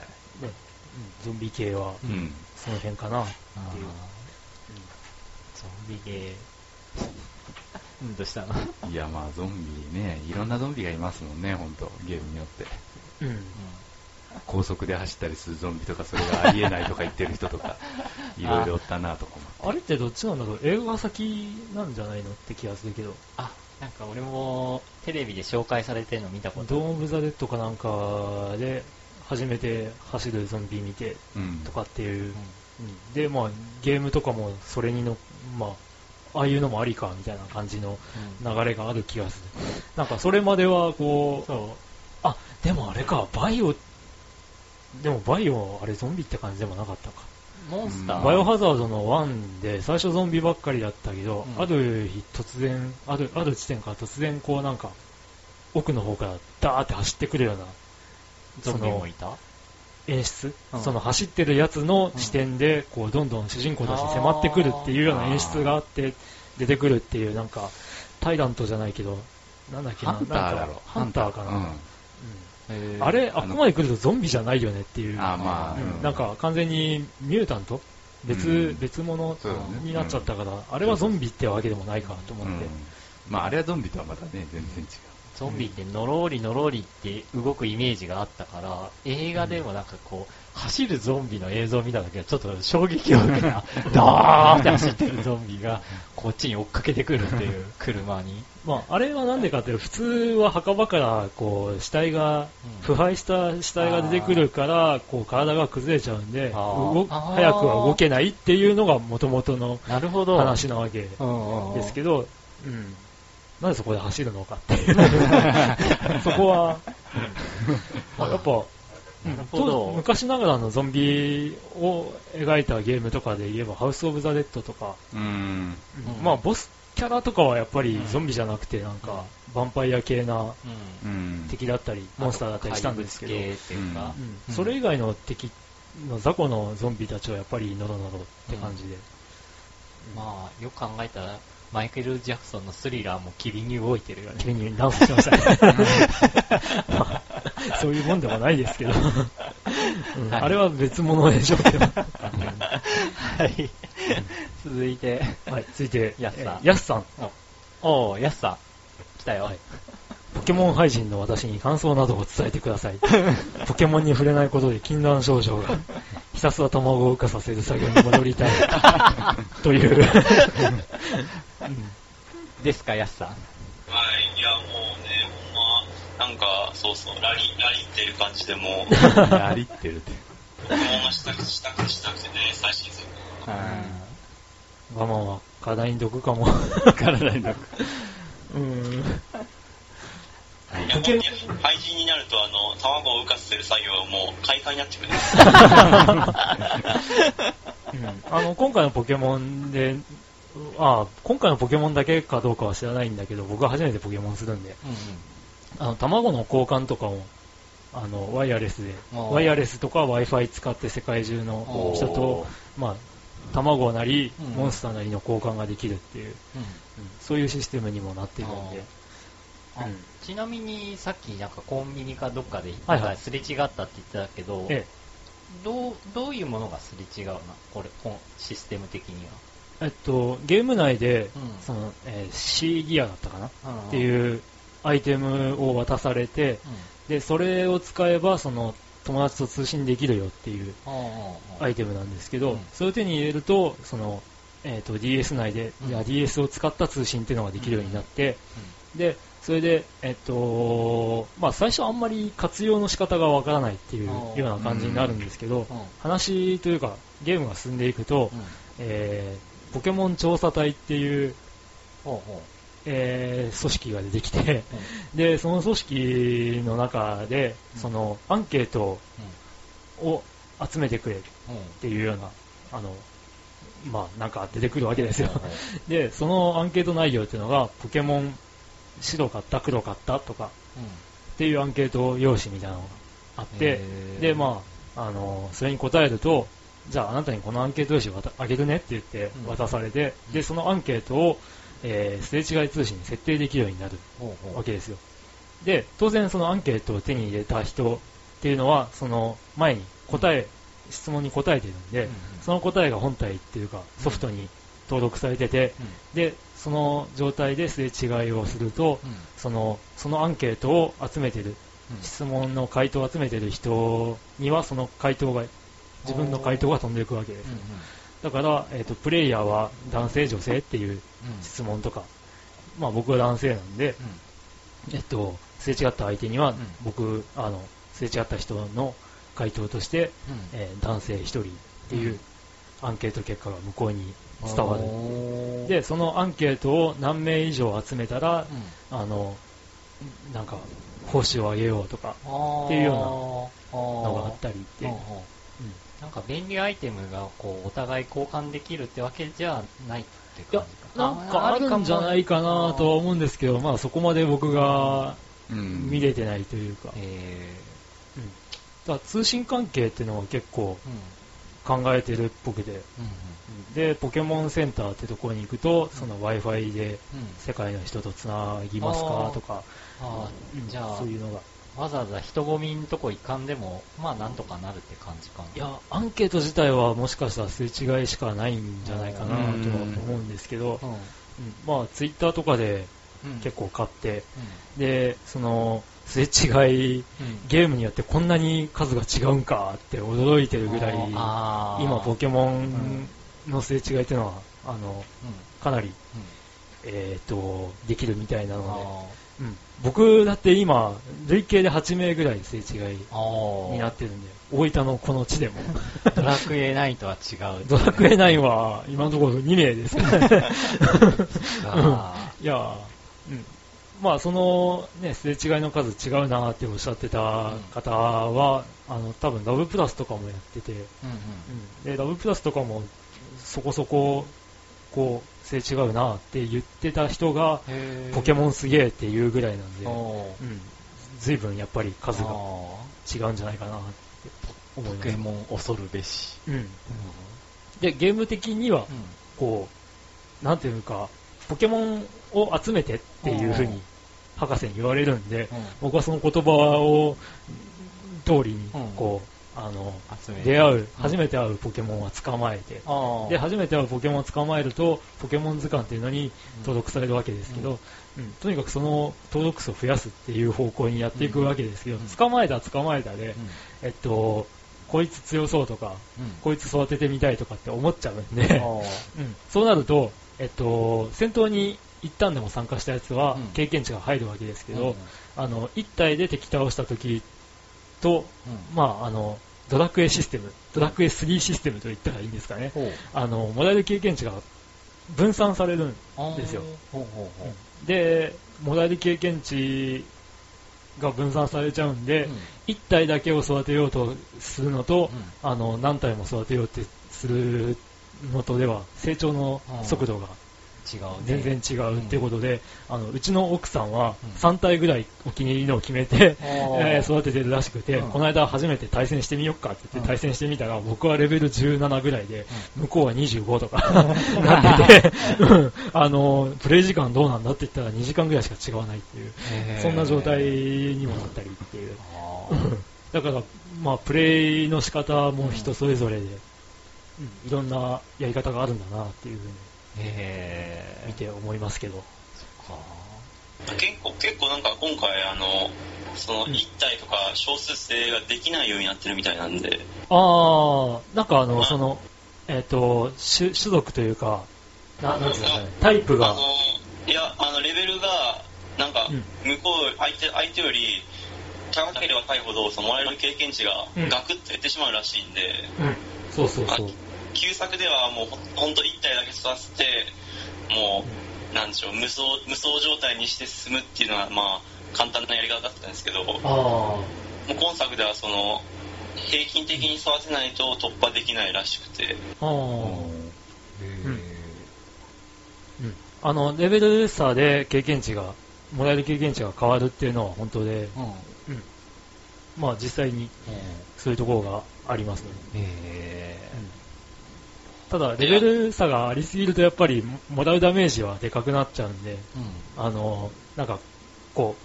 ゾンビ系はうん。その辺かなっていう。ゾンビゲー。うん、どうしたの？いや、まあ、ゾンビね、いろんなゾンビがいますもんね、本当ゲームによって。うん。うん高速で走ったりするゾンビとか、それがありえないとか言ってる人とか、[laughs] いろいろおったなとか思あれってどっちなんだろう？映画が先なんじゃないのって気がするけど、あ、なんか俺もテレビで紹介されてるの見たこと。ドーム・ザ・デッドかなんかで初めて走るゾンビ見てうん。とかっていう、うん。うんで、まあ、ゲームとかもそれにの、まあ、ああいうのもありか、みたいな感じの流れがある気がする。なんかそれまではこう、そう。あ、でもあれか、バイオ、でもバイオ、あれゾンビって感じでもなかったか。モンスター？バイオハザードの1で最初ゾンビばっかりだったけど、うん。ある日突然、ある、ある地点から突然こうなんか、奥の方からダーって走ってくるようなゾンビもいた？演出、うん。その走ってるやつの視点で、こうどんどん主人公たちに迫ってくるっていうような演出があって、出てくるっていう、なんか、タイラントじゃないけど、なんだっけな、ハンターだろ。なんか。ハンター。かな。うんうんあれ、ああのここまで来るとゾンビじゃないよねっていう。あまあ、うん。うんなんか完全にミュータント別、うん。別物になっちゃったから、あれはゾンビってわけでもないかと思って。うん。まあ、あれはゾンビとはまたね、全然違う。ゾンビってノローリノローリって動くイメージがあったから、映画でもなんかこう、走るゾンビの映像を見た時はちょっと衝撃を受けた。[laughs] ダーって走ってるゾンビがこっちに追っかけてくるっていう車に。まあ、あれはなんでかっていうと、普通は墓場から、こう、死体が、腐敗した死体が出てくるから、こう、体が崩れちゃうんで、早くは動けないっていうのが元々のなるほど。話なわけですけど、うん。なんでそこで走るのかって。いう。そこは、まあやっぱ、昔ながらのゾンビを描いたゲームとかで言えば、ハウス・オブ・ザ・デッドとか、うん。うんまあ、ボスキャラとかはやっぱりうん。ゾンビじゃなくて、なんか、ヴァンパイア系な。敵だったり、モンスターだったりしたんですけど、それ以外の敵の雑魚のゾンビたちはやっぱりノロノロって感じで。まあ、よく考えたら、マイケル・ジャクソンのスリラーも機敏に動いてるよね。君にダンスしましたね。ま [laughs] あそういうもんでもないですけど、うんはいあれは別物でしょうけど。はい。続いて、はい、続いて、やすさんえーやすさん。おー、やすさん。来たよ。はいポケモン廃人の私に感想などを伝えてください。[laughs] ポケモンに触れないことで禁断症状が、[laughs] ひたすら卵を浮かさせる作業に戻りたい。という。ですか、やすさん。はい、いや、もうね、ほんま、なんか、そうそう、ラリ、ラリってる感じでもう、[laughs] やりってるって。ポケモンがしたくてしたくてしたくてね、最新作。我慢は体に毒かも。体に毒。うーん。いや、もう廃人になると、あの、卵を浮かせる作業はもう、快感になってくる [laughs] んですよ。うんあの、今回のポケモンで、あ今回のポケモンだけかどうかは知らないんだけど、僕は初めてポケモンするんで、あの、卵の交換とかも、あの、ワイヤレスで、ワイヤレスとか Wi-Fi 使って世界中の人と、まあ、卵なり、うん。モンスターなりの交換ができるっていう、うん。うんそういうシステムにもなってるんで、あうん。ちなみにさっきなんかコンビニかどっかではいはい。なんかすれ違ったって言ってたけど、えどうどういうものがすれ違うの？これシステム的にえ、えっと、ゲーム内で、うん。その、えー C ギアだったかな、は。っていうアイテムを渡されて、で、それを使えば、その、友達と通信できるよっていうアイテムなんですけど、うん。それを手に入れると、その、えっ、と、DS 内で、うん。いや DS を使った通信っていうのができるようになって、で、それで、えっ、と、まあ、最初あんまり活用の仕方がわからないっていうような感じになるんですけど、うん。話というか、ゲームが進んでいくと、えーポケモン調査隊っていう、ほうほえー組織が出てきて、うで、その組織の中で、その、アンケートを集めてくれっうんうんていうような、あの、まあ、なんか出てくるわけですよ。[laughs] で、そのアンケート内容っていうのが、ポケモン白かった、黒かったとかううん。っていうアンケート用紙みたいなのがあって、で、まあ、あの、それに答えると、じゃああなたにこのアンケート用紙渡あげるねって言ってうん。渡されて、で、そのアンケートを、えー、すれ違い通信に設定できるようになるわけですよ。で、当然そのアンケートを手に入れた人っていうのは、その前に答え、質問に答えてるんで、うんうん。その答えが本体っていうかソフトに登録されてて、で、その状態ですれ違いをすると、うん。その、そのアンケートを集めてる、うん。質問の回答を集めてる人にはその回答が、自分の回答が飛んでいくわけです。うん。だから、えっ、と、プレイヤーは男性、女性っていううん質問とか、まあ僕は男性なんで、えっと、すれ違った相手には、ん。僕、あの、すれ違った人の回答として、うん。えー男性1人っていうアンケート結果が向こうに伝わる。るで、そのアンケートを何名以上集めたら、あの、なんか、報酬を上げようとか、っていうようのがあったりって、うんうんなんか便利アイテムがこうお互い交換できるってわけじゃないっていや感じかな。んかあるんじゃないかなとは思うんですけど、まあそこまで僕がうん。見れてないというか、えだから通信関係っていうのは結構ーうん。考えてるっぽくて、うんで、ポケモンセンターってところに行くと、その Wi-Fi でうん。うん世界の人とつなぎますかとか、あうんーじゃあそういうのが。わざわざ人混みんとこ行かんでもまあなんとかなるって感じかな。いや、アンケート自体はもしかしたらすれ違いしかないんじゃないかなとは思うんですけど、うん。うん。まあ、ツイッターとかでうん。結構買って、うで、その、すれ違い、ゲームによってこんなに数が違うんかって驚いてるぐらい、今ポケモうん。ンのすれ違いっていうのは、あの、うん。かなり、うん。えっ、と、できるみたいなあので、うん僕だって今、累計で8名ぐらいすれ違いになってるんで、大分のこの地でも。ドラクエ9とは違う。ドラクエ9は今のところ2名です。か。らね。あいやーうん。まあ、その、ね、すれ違いの数違うなっておっしゃってた方は、あの、多分ラブプラスとかもやってて、ーうんうん。うん。で、ラブプラスとかもそこそこ、こう、すれ違うなって言ってた人が、ポケモンすげえっていうぐらいなんで、おー。うん。随分やっぱり数があ違うんじゃないかなって思います。ーポケモン恐るべし。うん。で、ゲーム的にはう、ん。こう、なんていうか、ポケモンを集めてっていう風に博士に言われるんで、僕はその言葉を通りにうん、こう、あの、出会う、初めて会うポケモンは捕まえて、で、初めて会うポケモンを捕まえると、ポケモン図鑑っていうのに登録されるわけですけど、うん。とにかくその登録数を増やすっていう方向にやっていくわけですけど、うん。捕まえた捕まえたで、えっと、こいつ強そうとか、うん。こいつ育ててみたいとかって思っちゃうんあで、ー。うん。そうなると、えっと、戦闘に一旦でも参加したやつはうん。経験値が入るわけですけど、うん。あの、一体で敵倒した時と、うん。まあ、あの、ドラクエシステム、ドラクエ3システムと言ったらいいんですかね。あの、もらえる経験値が分散されるんですよ。ほうほうほう。で、もらえる経験値が分散されちゃうんで、うん。一体だけを育てようとするのと、うん。あの、何体も育てようってするのとでは、成長の速度が違うね。全然違うってことで、あの、うちの奥さんはうん。3体ぐらいお気に入りのを決めて、えー育ててるらしくて、うん。この間初めて対戦してみよっかって言って対戦してみたら、僕はレベル17ぐらいで、向こうは25とか [laughs] なってて、うん。あの、プレイ時間どうなんだって言ったら2時間ぐらいしか違わないっていう、そんな状態にもなったりっていう。[laughs] だから、まあ、プレイの仕方も人それぞれで、うん。いろんなやり方があるんだなっていうふうにへ見て思いますけど。か。結構、結構なんか今回あの、その1体とか少数制ができないようになってるみたいなんで、ああ、なんかあの、うんその、えっ、と、種、種族というか、ななんかね、タイプが。あの、いや、あの、レベルが、なんかうん、向こう、相手、相手より、高ければ高いほど、そのもらえる経験値がうん。ガクッと減ってしまうらしいんで、うん、そうそうそう。旧作ではもうほほんと1体だけ育てて、もう、なんでしょう、無双、無双状態にして進むっていうのは、まあ、簡単なやり方だったんですけど、もあう今作ではその、平均的に育てないと突破できないらしくて、あ、ああ、へうん。うん。あの、レベル差で経験値が、もらえる経験値が変わるっていうのは本当で、うん。うん。まあ実際にそういうところがありますね。へただ、レベル差がありすぎるとやっぱり、もらうダメージはでかくなっちゃうんで、ーあの、なんか、こ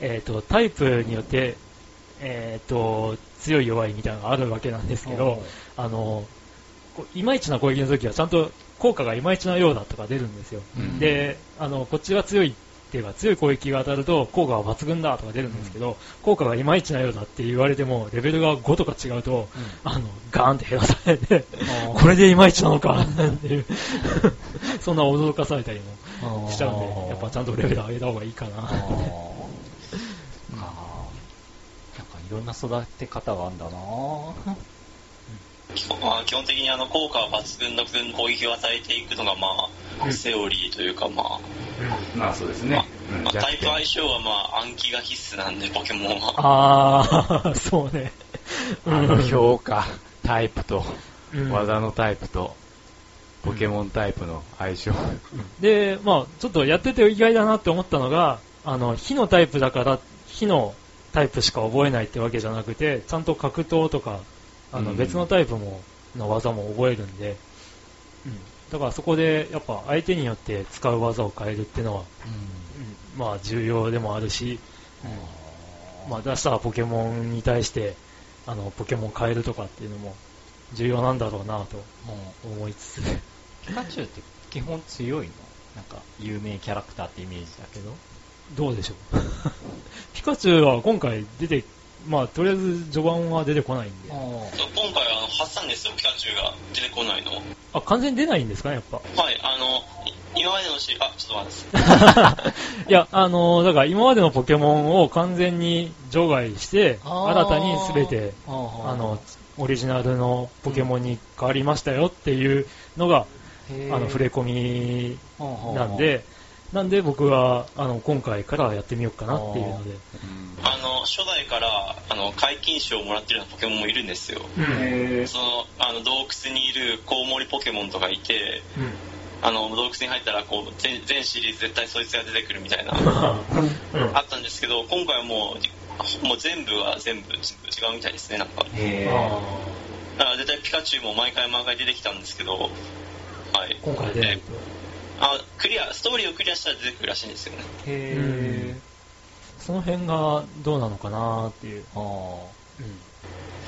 う、えっ、と、タイプによって、えっ、と、強い弱いみたいなのがあるわけなんですけど、あの、いまいちな攻撃の時はちゃんと効果がいまいちなようだとか出るんですよ。うん。で、あの、こっちが強いっていうか強い攻撃が当たると効果は抜群だとか出るんですけど、効果がいまいちなようだって言われても、レベルが5とか違うと、あの、ガーンって減らされて、これでいまいちなのかっていう、[laughs] そんな驚かされたりもしちゃうんで、やっぱちゃんとレベル上げた方がいいかな。いろんな育て方があるんだなまあ基本的にあの効果は抜群の攻撃を与えていくのが、まあ、セオリーというか、まあ、まあそうですね。うんまあ、タイプ相弱性はまあ暗記が必須なんで、ポケモンは。あー、[laughs] そうね。点あの評価、タイプと、うん技のタイプと、ポケモンタイプの相性。で、まあ、ちょっとやってて意外だなって思ったのが、あの、火のタイプだから、火のタイプしか覚えないってわけじゃなくて、ちゃんと格闘とか、あの、うん。別のタイプも、の技も覚えるんで、うん。だからそこで、やっぱ相手によって使う技を変えるっていうのは、うん。まあ、重要でもあるし、まあ、出したポケモンに対して、あの、ポケモン変えるとかっていうのも、重要なんだろうなと思いつつ、ピカチュウって基本強いの？なんか、有名キャラクターってイメージだけど。どうでしょう。[laughs] ピカチュウは今回出て、まあ、とりあえず序盤は出てこないんで。今回あの発散ですよ、ピカチュウが出てこないの。あ、完全に出ないんですかね、やっぱ。はい、あの、い今までのし、あ、ちょっと待って。[laughs] いや、あのーだから今までのポケモンを完全に除外して、新たに全て、あの、オリジナルのポケモンに変わりましたよっていうのが、あの、触れ込みなんで、なんで僕は、あの、今回からやってみようかなっていうので。あの、初代から、あの、解禁賞をもらってるようなポケモンもいるんですよ。へその、あの、洞窟にいるコウモリポケモンとかいて、うん。あの、洞窟に入ったら、こう、全全シリーズ絶対そいつが出てくるみたいな、[laughs] うん。あったんですけど、今回はもう、もう全部は全部違うみたいですね、なんか。え。だから絶対ピカチュウも毎回毎回出てきたんですけど、はい。今回出ないと。あ、クリア、ストーリーをクリアしたら出てくるらしいんですよね。へその辺がどうなのかなっていう。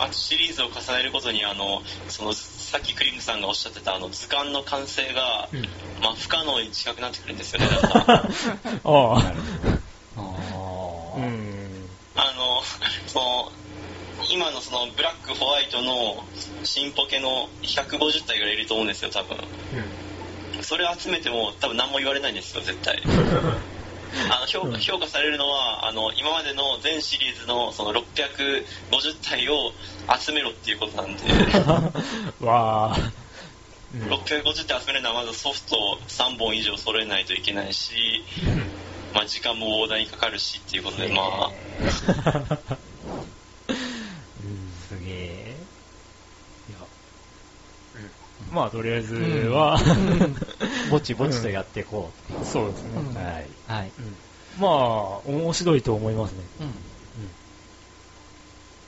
ー。あとシリーズを重ねるごとに、あの、その、さっきクリングさんがおっしゃってた、あの、図鑑の完成が、うん。まあ、不可能に近くなってくるんですよね、だから。ああ。あー。うん。あの、その、今のその、ブラック、ホワイトの新ポケの150体ぐらいいると思うんですよ、多分。それを集めても多分何も言われないんですよ、絶対。[laughs] あの評価評価されるのはあの今までの全シリーズのその650体を集めろっていうことなんで、[laughs] わあ。うん。650体集めるのはまずソフト3本以上揃えないといけないし、まあ、時間も膨大にかかるしっていうことで、まあ、[laughs] すげえ。まあ、とりあえずは、ぼちぼちとやっていこそうですね。う。はい。はい。うんまあ、面白いと思いますね。うん。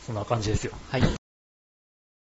そんな感じですよ。はい。